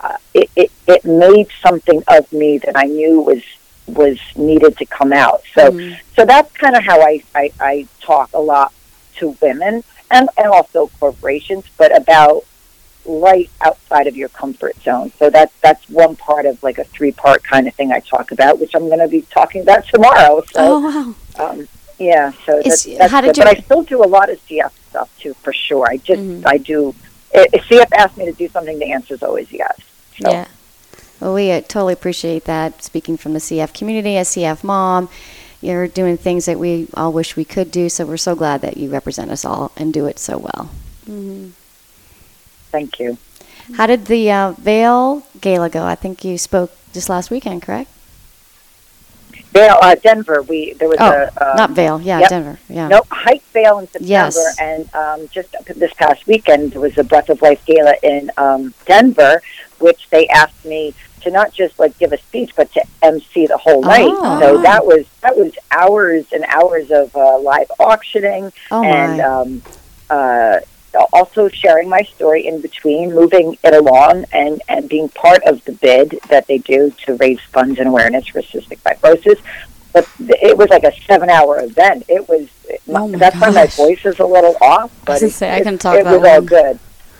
uh, it, it it made something of me that I knew was was needed to come out. So Mhm. so that's kind of how I, I I talk a lot to women and and also corporations, but about life outside of your comfort zone. So that's that's one part of like a three part kind of thing I talk about, which I'm going to be talking about tomorrow. So oh wow. um, yeah, so that's, that's how did good. But I still do a lot of CF stuff too, for sure. I just Mhm. I do. If CF asks me to do something, the answer is always yes. So, Yeah. Well, we uh, totally appreciate that. Speaking from the CF community, as CF mom, you're doing things that we all wish we could do. So we're so glad that you represent us all and do it so well. Mhm. Thank you. How did the uh, Vail Gala go? I think you spoke just last weekend, correct? Vail, uh, Denver. We there was Oh, a um, not Vail. Yeah, yep. Denver. Yeah. Nope, Hike Vail in September, Yes. and um, just this past weekend there was a Breath of Life Gala in um, Denver, which they asked me to not just like give a speech, but to MC the whole night. Oh. So that was that was hours and hours of uh, live auctioning, Oh and my. um, uh, also sharing my story in between, moving it along, and and being part of the bid that they do to raise funds and awareness for cystic fibrosis. But it was like a seven-hour event. It was. Oh my that's why my voice is a little off. But gonna it, say, I it- couldn't talk it that was all good.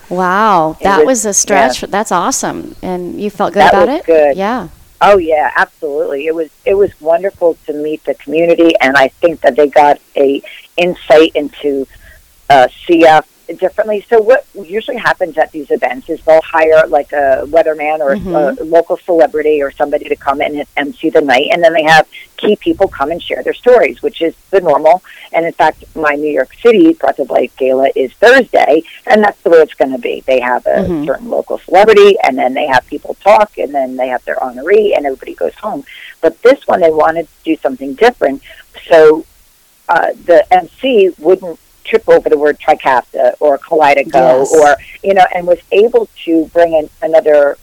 wow, that was, was- a stretch. That's awesome. And you felt good That about was it? good. Yeah. Oh yeah, absolutely. It was it was wonderful to meet the community, and I think that they got a insight into uh, CF differently. So what usually happens at these events is they'll hire like a weatherman or Mhm. a local celebrity or somebody to come in and MC the night, and then they have key people come and share their stories, which is the normal. And in fact, my New York City Breath of Life Gala is Thursday, and that's the way it's going to be. They have a Mhm. certain local celebrity, and then they have people talk, and then they have their honoree, and everybody goes home. But this one, they wanted to do something different, so uh, the MC wouldn't trip over the word Trikafta or Kalydeco Yes. or you know, and was able to bring in another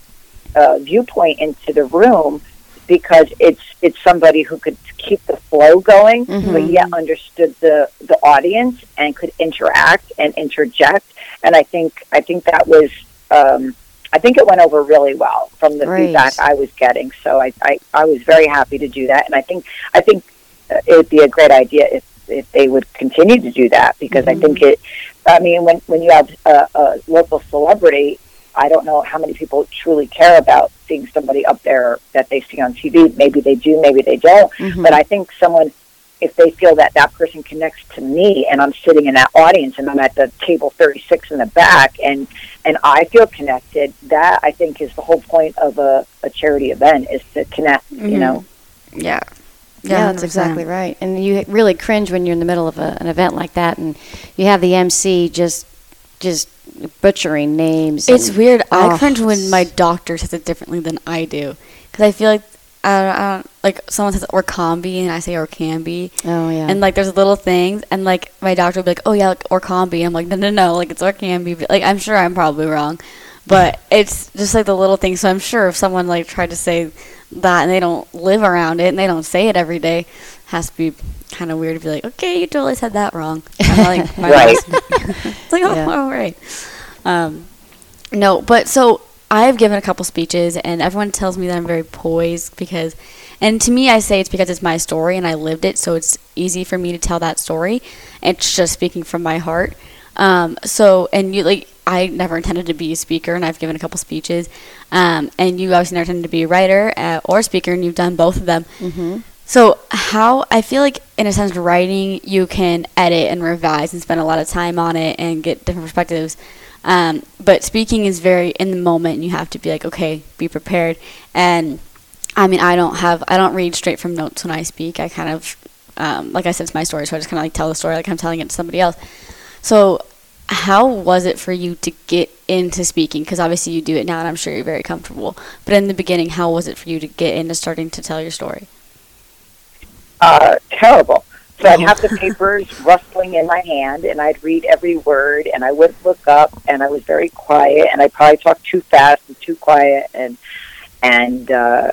uh, viewpoint into the room because it's it's somebody who could keep the flow going, but Mhm. yet understood the the audience and could interact and interject. And I think I think that was. Um, I think it went over really well from the Great. feedback I was getting. So I, I, I was very happy to do that, and I think I think uh, it would be a great idea if if they would continue to do that because I think it. I mean, when when you have a, a local celebrity, I don't know how many people truly care about seeing somebody up there that they see on TV. Maybe they do, maybe they don't. Mhm. But I think someone, if they feel that that person connects to me, and I'm sitting in that audience, and I'm at the table 36 in the back, and and I feel connected, that I think is the whole point of a, a charity event is to connect. You Mhm. know. Yeah. Yeah, that's 100%. exactly right. And you really cringe when you're in the middle of a, an event like that, and you have the MC just just butchering names. It's weird. Oh, I cringe when my doctor says it differently than I do, because I feel like I don't, I don't like someone says Orkambi and I say Orkambi, Oh yeah. and like there's little things, and like my doctor will be like, "Oh yeah, like Orkambi." I'm like, "No, no, no, like it's Orkambi." But, like I'm sure I'm probably wrong, but it's just like the little things. So I'm sure if someone like tried to say that and they don't live around it and they don't say it every day, has to be kind of weird to be like, "Okay, you totally said that wrong." Like, my Right. it's like, oh, Yeah. all right. Um, no, but so I've given a couple speeches, and everyone tells me that I'm very poised because, and to me, I say it's because it's my story and I lived it, so it's easy for me to tell that story. It's just speaking from my heart. Um, so and you like I never intended to be a speaker, and I've given a couple speeches. Um, and you obviously never intended to be a writer uh, or a speaker, and you've done both of them. Mm-hmm. So how I feel like in a sense writing you can edit and revise and spend a lot of time on it and get different perspectives. Um, but speaking is very in the moment and you have to be like, okay, be prepared. And I mean, I don't have, I don't read straight from notes when I speak. I kind of, um, like I said, it's my story, so I just kind of like tell the story like I'm telling it to somebody else. So how was it for you to get into speaking? Because obviously you do it now and I'm sure you're very comfortable. But in the beginning, how was it for you to get into starting to tell your story? uh, terrible. So I'd have the papers rustling in my hand, and I'd read every word, and I wouldn't look up, and I was very quiet, and I probably talked too fast and too quiet, and and uh,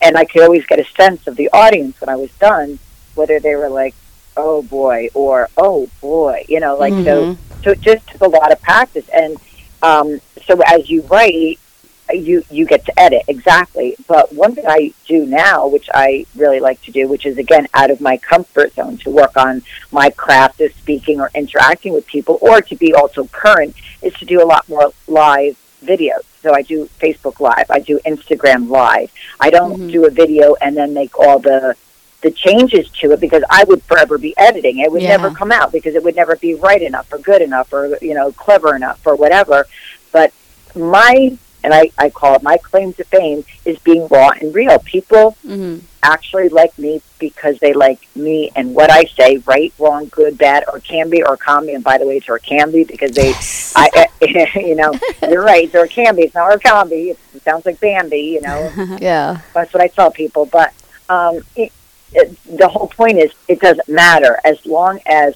and I could always get a sense of the audience when I was done, whether they were like, "Oh boy," or "Oh boy," you know, like so. So it just took a lot of practice, and um, so as you write, you you get to edit exactly. But one thing I do now, which I really like to do, which is again out of my comfort zone to work on my craft of speaking or interacting with people, or to be also current, is to do a lot more live videos. So I do Facebook Live, I do Instagram Live. I don't Mhm. do a video and then make all the the changes to it because I would forever be editing. It would Yeah. never come out because it would never be right enough or good enough or you know clever enough or whatever. But my and I, I call it my claim to fame is being raw and real. People Mm-hmm. actually like me because they like me and what I say, right, wrong, good, bad, or can be, or can be. And by the way, it's or can be because they, I, you know, you're right, it's or can be. It's not or can be. It sounds like Bambi, you know. Yeah. That's what I tell people. But um, it, it, the whole point is, it doesn't matter as long as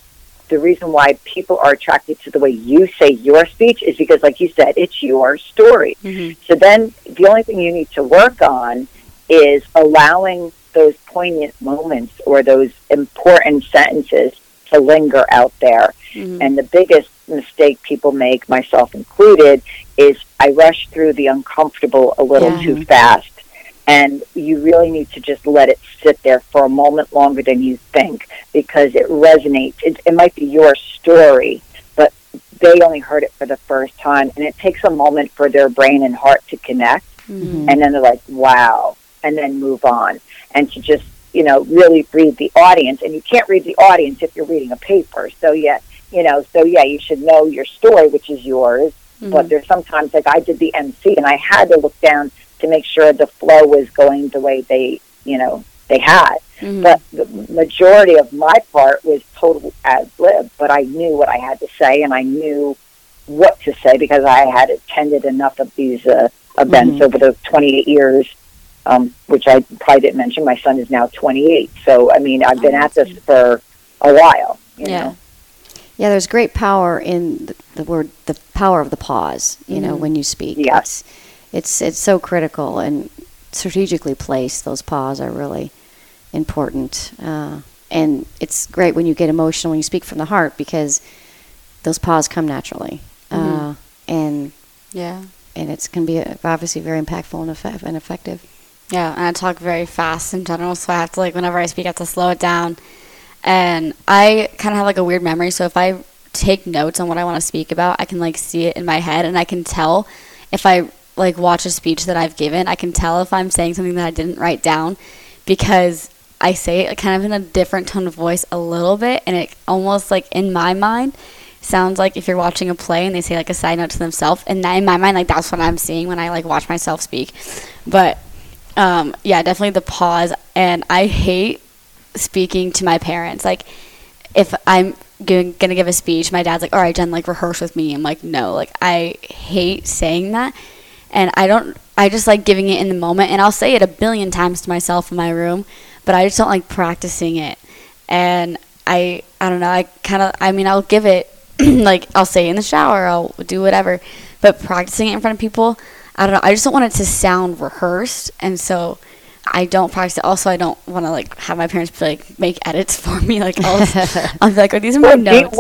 the reason why people are attracted to the way you say your speech is because, like you said, it's your story. Mm-hmm. So then, the only thing you need to work on is allowing those poignant moments or those important sentences to linger out there. Mm-hmm. And the biggest mistake people make, myself included, is I rush through the uncomfortable a little Yeah. too fast. And you really need to just let it sit there for a moment longer than you think because it resonates. It, it might be your story, but they only heard it for the first time. And it takes a moment for their brain and heart to connect. Mm-hmm. And then they're like, wow. And then move on. And to just, you know, really read the audience. And you can't read the audience if you're reading a paper. So, yeah, you know, so yeah, you should know your story, which is yours. Mm-hmm. But there's sometimes, like I did the MC, and I had to look down to make sure the flow was going the way they, you know, they had. Mhm. But the majority of my part was total ad lib. But I knew what I had to say, and I knew what to say because I had attended enough of these uh, events Mhm. over the 28 years. Um, which I probably didn't mention. My son is now 28, so I mean I've been Oh, at this for a while. You Yeah. know? Yeah, there's great power in the, the word, the power of the pause. You know, Mhm. when you speak, Yeah. It's it's so critical and strategically placed. Those pause are really important, uh, and it's great when you get emotional when you speak from the heart because those pause come naturally, uh, Mhm. and yeah. and it's can be uh, obviously very impactful and, effect- and effective. Yeah, and I talk very fast in general, so I have to like whenever I speak, I have to slow it down. And I kind of have like a weird memory, so if I take notes on what I want to speak about, I can like see it in my head, and I can tell if I like watch a speech that I've given, I can tell if I'm saying something that I didn't write down because I say it kind of in a different tone of voice a little bit, and it almost like in my mind sounds like if you're watching a play and they say like a side note to themselves, and that, in my mind, like that's what I'm seeing when I like watch myself speak. But um, yeah, definitely the pause, and I hate speaking to my parents. Like if I'm gonna, gonna give a speech, my dad's like, "All right, Jen, like rehearse with me." I'm like, "No," like I hate saying that, and I don't. I just like giving it in the moment, and I'll say it a billion times to myself in my room, but I just don't like practicing it. And I, I don't know. I kind of. I mean, I'll give it like I'll say it in the shower. I'll do whatever, but practicing it in front of people, I don't know. I just don't want it to sound rehearsed, and so. I don't practice it. Also, I don't want to like have my parents be like make edits for me. Like I'll, I'll be like, oh, these are my Well, do you- notes.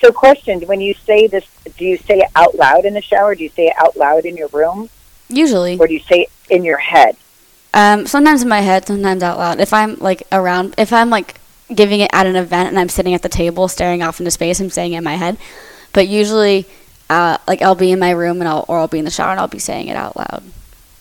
So, question: When you say this, do you say it out loud in the shower? Do you say it out loud in your room, Usually, or do you say it in your head? um, sometimes in my head, sometimes out loud. If I'm like around, if I'm like giving it at an event and I'm sitting at the table staring off into space, I'm saying it in my head. But usually, uh, like I'll be in my room and I'll or I'll be in the shower and I'll be saying it out loud.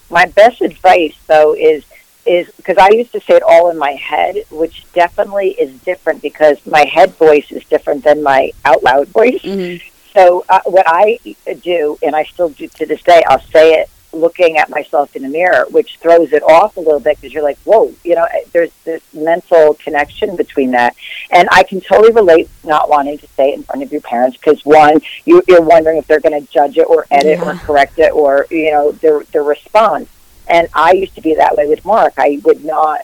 My best advice, though, is is because I used to say it all in my head, which definitely is different because my head voice is different than my out loud voice. Mm-hmm. So uh, what I do, and I still do to this day, I'll say it looking at myself in the mirror, which throws it off a little bit because you're like, whoa, you know, there's this mental connection between that. And I can totally relate not wanting to say it in front of your parents because one, you, you're wondering if they're going to judge it or edit Yeah. or correct it or, you know, their, their response. And I used to be that way with Mark. I would not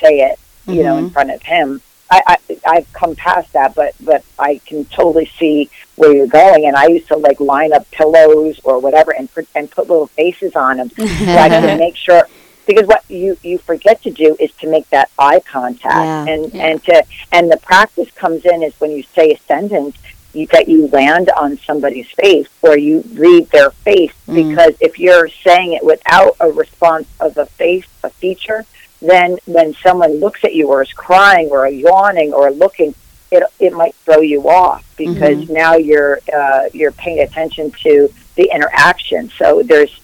say it, you know, in mm-hmm. front of him. I, I I've come past that, but but I can totally see where you're going. And I used to like line up pillows or whatever and put, and put little faces on them so I can make sure. Because what you you forget to do is to make that eye contact, Yeah. and Yeah. and to and the practice comes in is when you say a sentence. You, that you land on somebody's face or you read their face. Because if you're saying it without a response of a face, a feature, then when someone looks at you or is crying or yawning or looking, it it might throw you off because now you're uh, you're paying attention to the interaction. So there's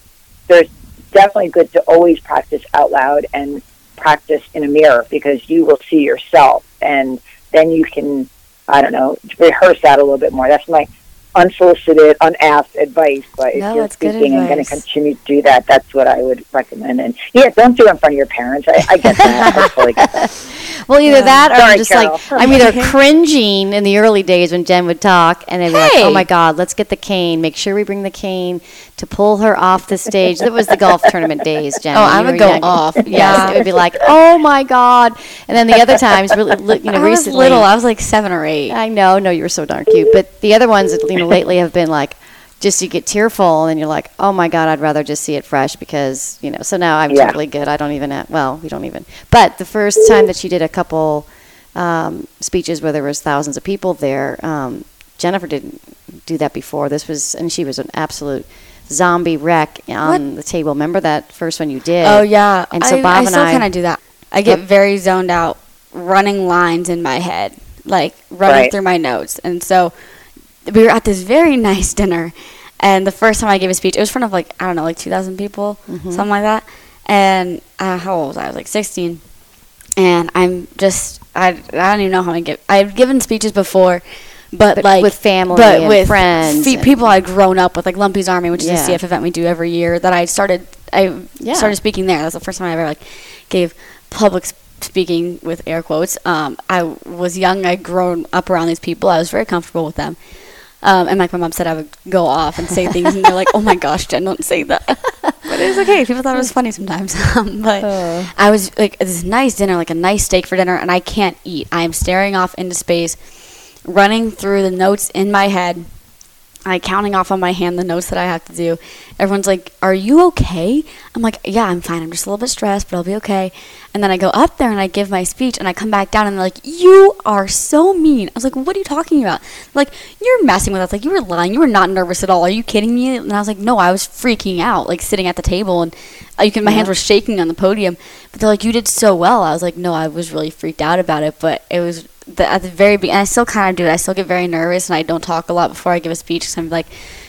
there's definitely good to always practice out loud and practice in a mirror because you will see yourself and then you can I don't know rehearse that a little bit more. That's my unsolicited, unasked advice. But if No, you're speaking and going to continue to do that, that's what I would recommend. And yeah, don't do it in front of your parents. I, I get that. I totally get that. Well, either that or Sorry, I'm just Carol. like I'm either cringing in the early days when Jen would talk, and they'd be like, "Oh my God, let's get the cane. Make sure we bring the cane to pull her off the stage." That was the golf tournament days, Jen. Oh, I would go young. off. Yes, Yeah. it would be like, "Oh my God," and then the other times, really, you know, I was recently, little. I was like seven or eight. I know, no, you were so darn cute. But the other ones, you know, lately have been like, just you get tearful, and you're like, oh my god, I'd rather just see it fresh because you know. So now I'm Yeah. totally good. I don't even. Have, well, we don't even. But the first time that she did a couple um, speeches where there was thousands of people there, um, Jennifer didn't do that before. This was, and she was an absolute zombie wreck on the table. Remember that first one you did? Oh yeah, And so I, Bob I and still I- kind of do that. I get Yep. very zoned out, running lines in my head, like running Right. through my notes. And so we were at this very nice dinner, and the first time I gave a speech, it was in front of like I don't know, like two thousand people, Mm-hmm. something like that. And uh, how old was I? I was like sixteen, and I'm just I I don't even know how I give. I've given speeches before. But, But like with family but and with friends fe- and- people I'd grown up with, like Lumpy's Army, which is Yeah. a CF event we do every year. That I started, I Yeah. started speaking there. That's the first time I ever like gave public speaking with air quotes. Um, I was young. I'd grown up around these people. I was very comfortable with them. Um, and like my mom said, I would go off and say things, and they're like, "Oh my gosh, Jen, don't say that." but it was okay. People thought it was funny sometimes. Um, but I was like this nice dinner, like a nice steak for dinner, and I can't eat. I am staring off into space, running through the notes in my head, like counting off on my hand the notes that I have to do. Everyone's like, "Are you okay?" I'm like, "Yeah, I'm fine. I'm just a little bit stressed, but I'll be okay." And then I go up there and I give my speech, and I come back down, and they're like, "You are so mean." I was like, "What are you talking about?" Like, you're messing with us. Like, you were lying. You were not nervous at all. Are you kidding me? And I was like, "No, I was freaking out, like sitting at the table, and uh, you can. My hands were shaking on the podium." But they're like, "You did so well." I was like, "No, I was really freaked out about it, but it was." The, at the very beginning, I still kind of do it. I still get very nervous, and I don't talk a lot before I give a speech because I'm like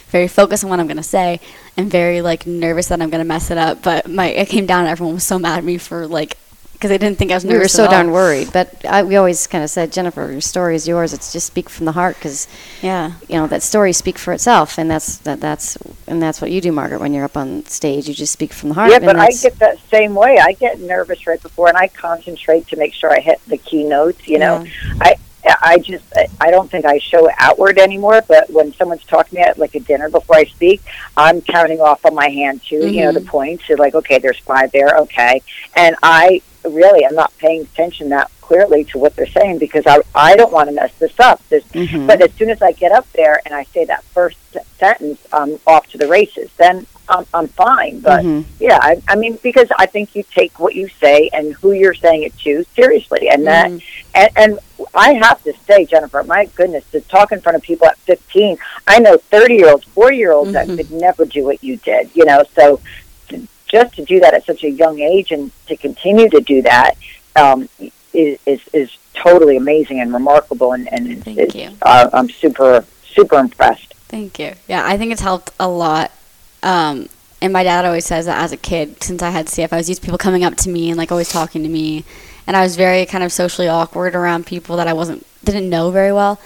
very focused on what I'm gonna say and very like nervous that I'm gonna mess it up. But my it came down and everyone was so mad at me for like because I didn't think I was nervous. We were nervous. so at all. darn worried, but I, we always kind of said, Jennifer, your story is yours. It's just speak from the heart, because Yeah. you know that story speak for itself, and that's that that's and that's what you do, Margaret. When you're up on stage, you just speak from the heart. Yeah, but I get that same way. I get nervous right before, and I concentrate to make sure I hit the keynotes. You know, I I just I don't think I show outward anymore. But when someone's talking to me at like a dinner before I speak, I'm counting off on my hand too. You know, the mm-hmm. points. So like, okay, there's five there. Okay, and I really I'm not paying attention that clearly to what they're saying because I I don't want to mess this up. Mhm. But as soon as I get up there and I say that first sentence, I'm off to the races. Then I'm, I'm fine. But Mhm. yeah, I, I mean, because I think you take what you say and who you're saying it to seriously, and that, and, and I have to say, Jennifer, my goodness, to talk in front of people at 15, I know 30 year olds, 40 year olds that could never do what you did, you know. So just to do that at such a young age and to continue to do that, um, is is, is totally amazing and remarkable, and and Thank you. Uh, I'm super super impressed. Thank you. Yeah, I think it's helped a lot. Um, and my dad always says that as a kid, since I had CF, I was used to people coming up to me and like always talking to me, and I was very kind of socially awkward around people that I wasn't didn't know very well.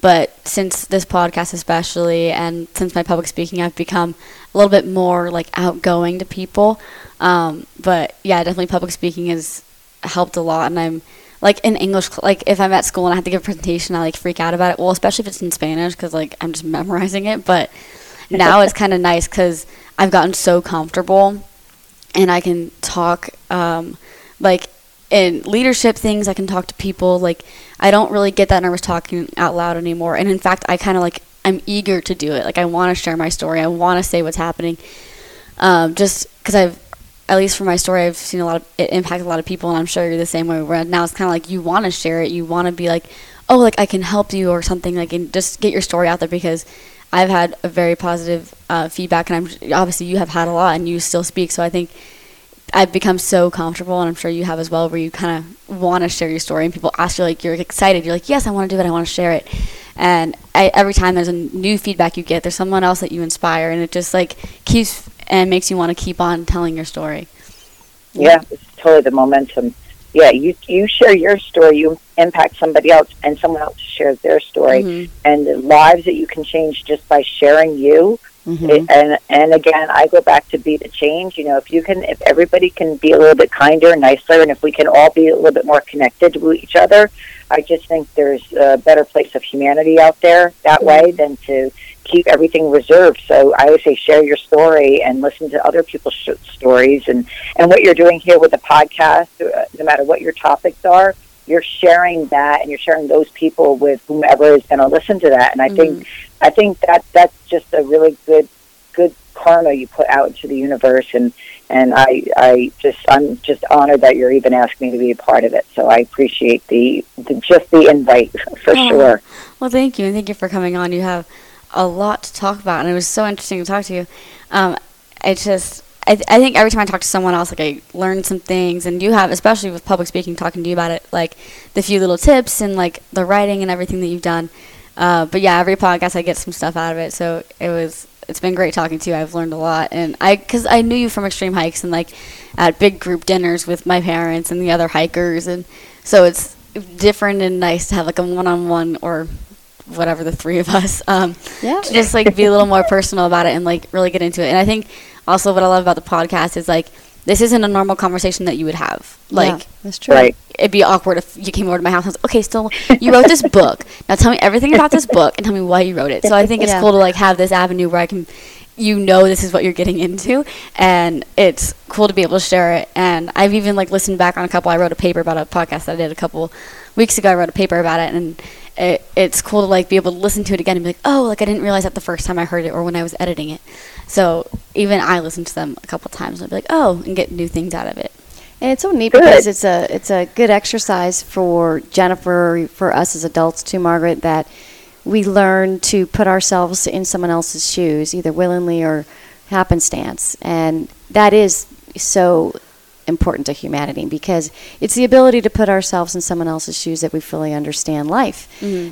But since this podcast, especially, and since my public speaking, I've become a little bit more like outgoing to people. Um, but yeah, definitely public speaking has helped a lot, and I'm like in English, like if I'm at school and I have to give a presentation, I like freak out about it. Well, especially if it's in Spanish, because like I'm just memorizing it. But now it's kind of nice because I've gotten so comfortable, and I can talk um, like in leadership things. I can talk to people. Like I don't really get that nervous talking out loud anymore. And in fact, I kind of like I'm eager to do it. Like I want to share my story. I want to say what's happening. Um, just because I've at least for my story, I've seen a lot of it impact a lot of people, and I'm sure you're the same way. Where now it's kind of like you want to share it, you want to be like, oh, like I can help you or something, like and just get your story out there because I've had a very positive uh, feedback, and I'm obviously you have had a lot, and you still speak. So I think I've become so comfortable, and I'm sure you have as well, where you kind of want to share your story, and people ask you like you're excited, you're like, yes, I want to do it, I want to share it, and I, every time there's a new feedback you get, there's someone else that you inspire, and it just like keeps and makes you want to keep on telling your story. Yeah, it's totally the momentum. Yeah, you you share your story, you impact somebody else, and someone else shares their story, Mhm. and the lives that you can change just by sharing you. Mhm. It, and and again, I go back to be the change. You know, if you can, if everybody can be a little bit kinder, nicer, and if we can all be a little bit more connected to each other, I just think there's a better place of humanity out there that way than to keep everything reserved. So I always say share your story and listen to other people's sh- stories and and what you're doing here with the podcast, uh, no matter what your topics are. You're sharing that, and you're sharing those people with whomever is going to listen to that. And I think, I think that that's just a really good, good karma you put out into the universe. And and I, I just, I'm just honored that you're even asking me to be a part of it. So I appreciate the, the just the invite for Oh. sure. Well, thank you, and thank you for coming on. You have a lot to talk about, and it was so interesting to talk to you. Um, I just, I, th- I think every time I talk to someone else, like I learn some things, and you have, especially with public speaking, talking to you about it, like the few little tips and like the writing and everything that you've done. Uh, but yeah, every podcast I get some stuff out of it, so it was. It's been great talking to you. I've learned a lot, and I, cause I knew you from extreme hikes and like at big group dinners with my parents and the other hikers, and so it's different and nice to have like a one-on-one or whatever the three of us um Yeah. to just like be a little more personal about it and like really get into it and i think also what i love about the podcast is like this isn't a normal conversation that you would have. Like yeah, that's true. Right. it'd be awkward if you came over to my house and was okay still you wrote this book. Now tell me everything about this book and tell me why you wrote it. So i think it's Yeah. cool to like have this avenue where i can you know this is what you're getting into and it's cool to be able to share it. And i've even like listened back on a couple. I wrote a paper about a podcast that i did a couple weeks ago. I wrote a paper about it and it, it's cool to like be able to listen to it again and be like oh like i didn't realize that the first time i heard it or when i was editing it so even i listen to them a couple times and i'll be like oh and get new things out of it And it's so neat Good. because it's a it's a good exercise for Jennifer, for us as adults too, Margaret, that we learn to put ourselves in someone else's shoes, either willingly or happenstance, and that is so important to humanity because it's the ability to put ourselves in someone else's shoes that we fully understand life.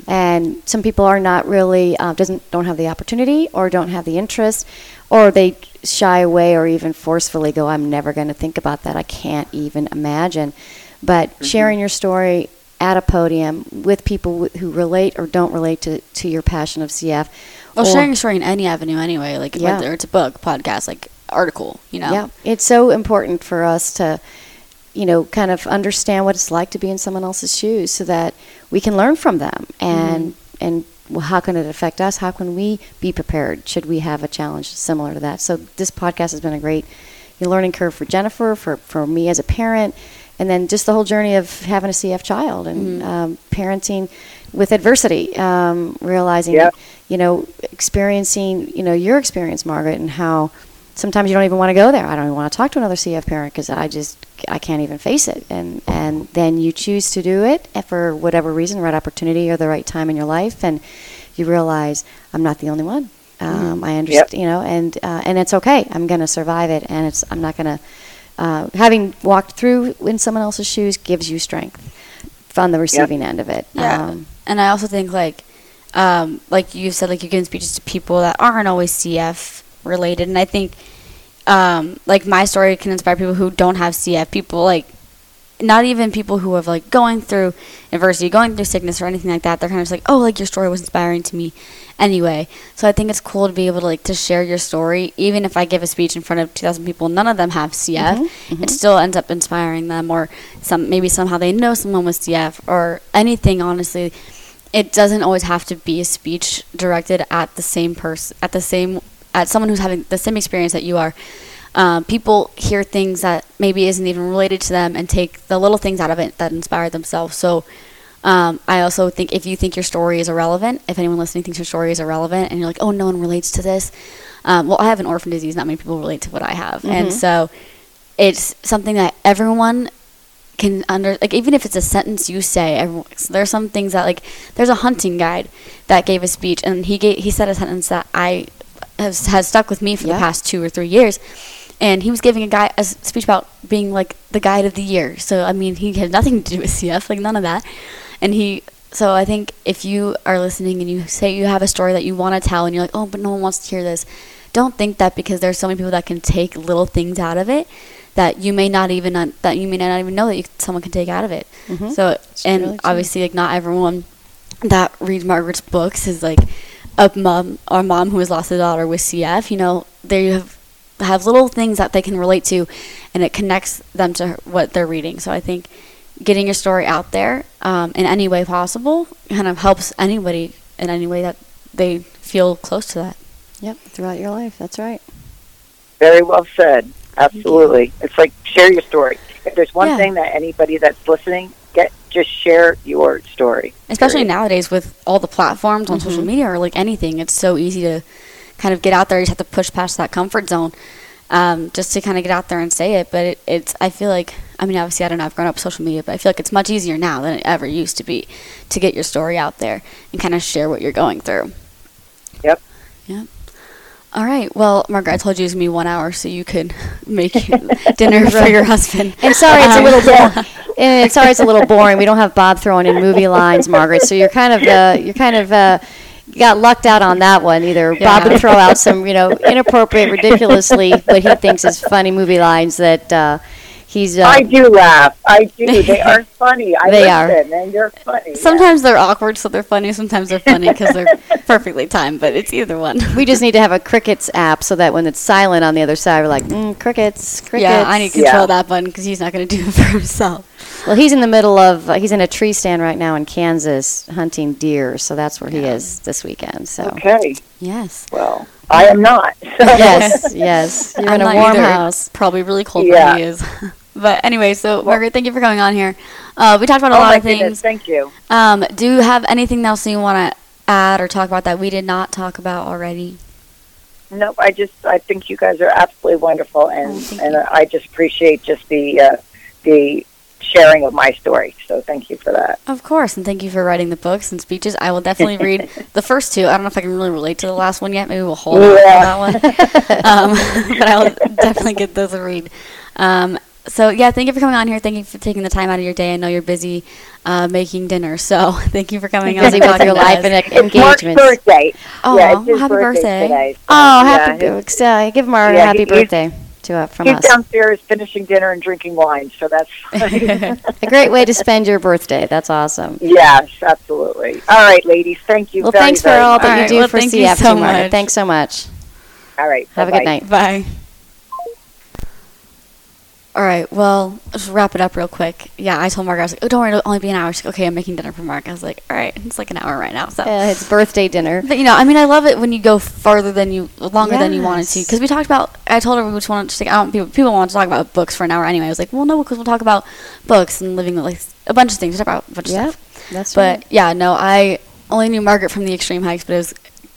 And some people are not really uh, doesn't don't have the opportunity or don't have the interest, or they shy away or even forcefully go, "I'm never going to think about that. I can't even imagine." But mm-hmm. sharing your story at a podium with people who relate or don't relate to, to your passion of CF. well or- sharing your story in any avenue anyway like Yeah. whether it's a book podcast like article you know Yeah, it's so important for us to, you know, kind of understand what it's like to be in someone else's shoes, so that we can learn from them and mm-hmm. and well, how can it affect us? How can we be prepared should we have a challenge similar to that? So this podcast has been a great learning curve for Jennifer, for for me as a parent, and then just the whole journey of having a CF child and um, parenting with adversity, um, realizing, Yeah. you know, experiencing, you know, your experience, Margaret, and how sometimes you don't even want to go there. I don't even want to talk to another CF parent because I just I can't even face it. And and then you choose to do it for whatever reason, right opportunity or the right time in your life, and you realize I'm not the only one. Um, I understand, you know, and uh, and it's okay. I'm going to survive it, and it's I'm not going to. Uh, having walked through in someone else's shoes gives you strength on the receiving end of it. Yeah. Um, and I also think like um, like you said, like you're giving speeches to people that aren't always CF related, and I think um, like my story can inspire people who don't have CF. People like not even people who have like going through adversity, going through sickness or anything like that. They're kind of just like, oh, like your story was inspiring to me, anyway. So I think it's cool to be able to like to share your story, even if I give a speech in front of 2,000 people, none of them have CF. It still ends up inspiring them, or some maybe somehow they know someone with CF or anything. Honestly, it doesn't always have to be a speech directed at the same person, at the same at someone who's having the same experience that you are. Um, people hear things that maybe isn't even related to them and take the little things out of it that inspire themselves. So um, I also think if you think your story is irrelevant, if anyone listening thinks your story is irrelevant, and you're like, oh, no one relates to this. Um, well, I have an orphan disease. Not many people relate to what I have, and so it's something that everyone can under like even if it's a sentence you say everyone, there's some things that like there's a hunting guide that gave a speech and he gave he said a sentence that i has, has stuck with me for Yeah. the past two or three years and he was giving a guy a speech about being like the guide of the year so i mean he had nothing to do with cf like none of that and he so i think if you are listening and you say you have a story that you want to tell and you're like oh but no one wants to hear this don't think that because there's so many people that can take little things out of it that you may not even un- that you may not even know that you, someone can take out of it. Mhm. So and really obviously like not everyone that reads Margaret's books is like a mom or mom who has lost a daughter with CF. You know they have have little things that they can relate to, and it connects them to what they're reading. So I think getting your story out there um, in any way possible kind of helps anybody in any way that they feel close to that. yep, throughout your life. That's right. Very well said. Absolutely. It's like share your story. If there's one Yeah. thing that anybody that's listening get, just share your story. especially Period. nowadays with all the platforms on social media or like anything it's so easy to kind of get out there you just have to push past that comfort zone um, just to kind of get out there and say it but it, it's i feel like i mean obviously i don't know i've grown up with social media but i feel like it's much easier now than it ever used to be to get your story out there and kind of share what you're going through Yep. Yep. All right. Well, Margaret, I told you it was gonna be one hour, so you could make dinner for your husband. And sorry, it's a Um, little boring. And sorry, it's a little boring. We don't have Bob throwing in movie lines, Margaret. So you're kind of uh, you're kind of uh, got lucked out on that one. Either Bob would throw out some you know inappropriate, ridiculously what he thinks is funny movie lines that uh, he's. Uh, I do laugh. I do. They are funny. I They are. and you're funny. Sometimes they're awkward, so they're funny. Sometimes they're funny because they're perfectly timed. But it's either one. we just need to have a crickets app so that when it's silent on the other side, we're like, mm, crickets, crickets. Yeah, I need to control Yeah. that button because he's not going to do it for himself. Well, he's in the middle of, uh, he's in a tree stand right now in Kansas hunting deer, so that's where he is this weekend. So, Okay. Yes. Well, I am not. yes, yes. You're I'm in a warm either. house. Probably really cold Yeah. where he is. But anyway, so Margaret, thank you for coming on here. Uh, we talked about a oh lot of goodness. things. Thank you. Um, do you have anything else you want to add or talk about that we did not talk about already? Nope. I just I think you guys are absolutely wonderful, and Oh, and you. I just appreciate just the uh, the sharing of my story. So thank you for that. Of course, and thank you for writing the books and speeches. I will definitely read the first two. I don't know if I can really relate to the last one yet. Maybe we'll hold on Yeah. for that one. um, but I'll definitely get those a read. Um, so yeah, thank you for coming on here. Thank you for taking the time out of your day. I know you're busy uh, making dinner, so thank you for coming on. Busy and with talking your life and It's Mark's birthday. Oh, yeah, it's happy birthday. today. so, Oh, yeah, happy his- uh, Give Mara Yeah, a happy he- birthday to uh, from He's us. downstairs finishing dinner and drinking wine, so that's A great way to spend your birthday. That's awesome. yes, absolutely. All right, ladies, thank you. Well, very, thanks for all much. that All you right, do well, for thank you CF, so Margaret. much. Thanks so much. All right, Have a bye-bye. good night. Bye. All right. Well, let's wrap it up real quick. Yeah, I told Mark I was like, "Oh, don't worry, it'll only be an hour." She's like, "Okay, I'm making dinner for Mark." I was like, "All right, it's like an hour right now." So, Uh, it's birthday dinner. but you know, I mean, I love it when you go farther than you, longer than you wanted to, because we talked about. I told her we just wanted to. Like, I don't, people, people want to talk about books for an hour anyway. I was like, "Well, no, because we'll talk about books and living like a bunch of things. We talk about a bunch of stuff." that's But right. yeah, no, I only knew Margaret from the extreme hikes, but it was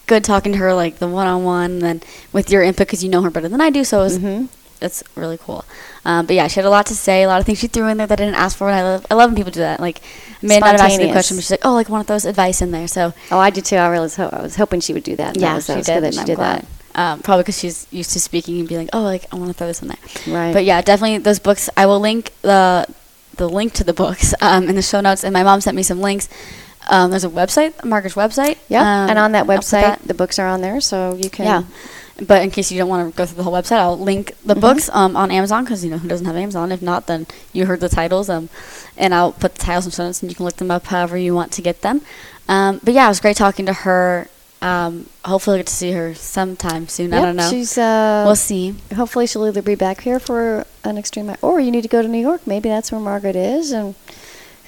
good talking to her like the one on one, and then with your input because you know her better than I do. So it was Mhm. It's really cool. Um, but yeah, she had a lot to say, a lot of things she threw in there that I didn't ask for, and I love I love when people do that. Like, I may not have asked the question, but she's like, oh, like one of those advice in there. So Oh, I did too. I really was, ho- I was hoping she would do that. that yeah, was, that she was did. that she I'm did glad. Um, probably because she's used to speaking and being like, oh, like I want to throw this in there. Right. But yeah, definitely those books. I will link the the link to the books um, in the show notes, and my mom sent me some links. Um, there's a website, Margaret's website. Yeah, um, and on that website, that- the books are on there, so you can. yeah. But in case you don't want to go through the whole website, I'll link the Mhm. books um, on Amazon because you know who doesn't have Amazon. If not, then you heard the titles, um, and I'll put the titles and show notes, and you can look them up however you want to get them. Um, but yeah, it was great talking to her. Um, hopefully, I'll get to see her sometime soon. I don't know. She's. Uh, we'll see. hopefully, she'll either be back here for an extreme, or you need to go to New York. Maybe that's where Margaret is, and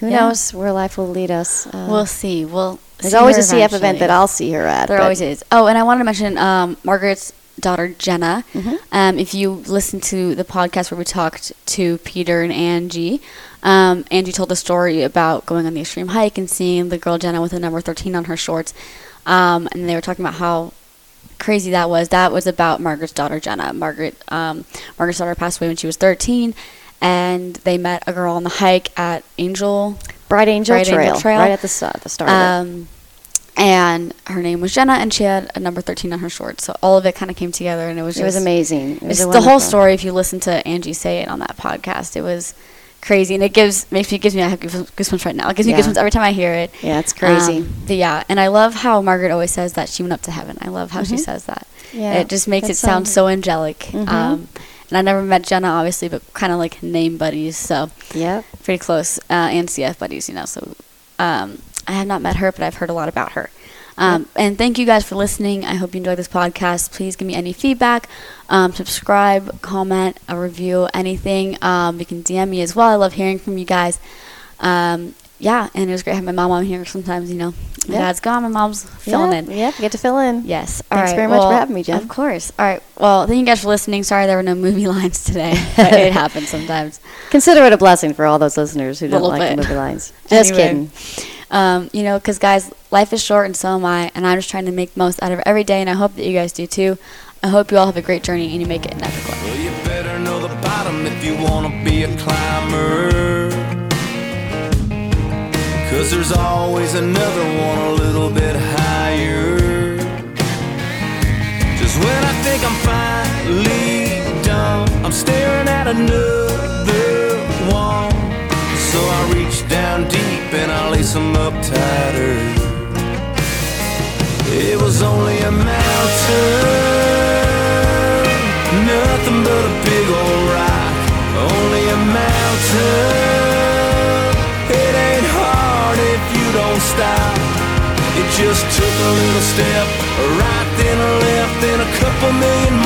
who Yeah. knows where life will lead us. Uh, we'll see. We'll. There's always a CF event that I'll see her at. There always is. Oh, and I wanted to mention um, Margaret's daughter Jenna. Mhm. Um, if you listen to the podcast where we talked to Peter and Angie, um, Angie told a story about going on the extreme hike and seeing the girl Jenna with the number 13 on her shorts. Um, and they were talking about how crazy that was. That was about Margaret's daughter Jenna. Margaret, um, Margaret's daughter passed away when she was 13, and they met a girl on the hike at Angel Bright Angel, Bright Angel Trail, Trail. right at the, s- the start um, and her name was Jenna, and she had a number 13 on her shorts. So all of it kind of came together, and it was It was amazing. It was the whole story. If you listen to Angie say it on that podcast, it was crazy, and it gives makes me gives me I have goosebumps right now. It gives me Yeah. goosebumps every time I hear it. Yeah, it's crazy. Um, yeah, and I love how Margaret always says that she went up to heaven. I love how she Mhm. says that. yeah, it just makes it sound so angelic. Mhm. Um, and I never met Jenna, obviously, but kind of like name buddies, so yeah, pretty close. Uh, and CF buddies, you know. So um, I have not met her, but I've heard a lot about her. Um, And thank you guys for listening. I hope you enjoyed this podcast. Please give me any feedback, um, subscribe, comment, a review, anything. Um, you can DM me as well. I love hearing from you guys. Um, yeah, and it was great having my mom on here. Sometimes, you know, my Yeah. dad's gone, my mom's filling yeah, in. Yeah, get to fill in. Yes. All Thanks right, very much for having me, Jen. Of course. All right. Well, thank you guys for listening. Sorry there were no movie lines today. it happens sometimes. Consider it a blessing for all those listeners who don't Little like the movie lines. Just Anyway. kidding. Um, you know, because guys, life is short and so am I, and I'm just trying to make the most out of every day, and I hope that you guys do too. I hope you all have a great journey and you make it an epic one. Well, Cause there's always another one a little bit higher. Just when I think I'm finally done, I'm staring at another one. So I reach down deep and I lace them up tighter. It was only a mountain, nothing but a big old rock. Only a mountain. Just took a little step, right then a left, then a couple million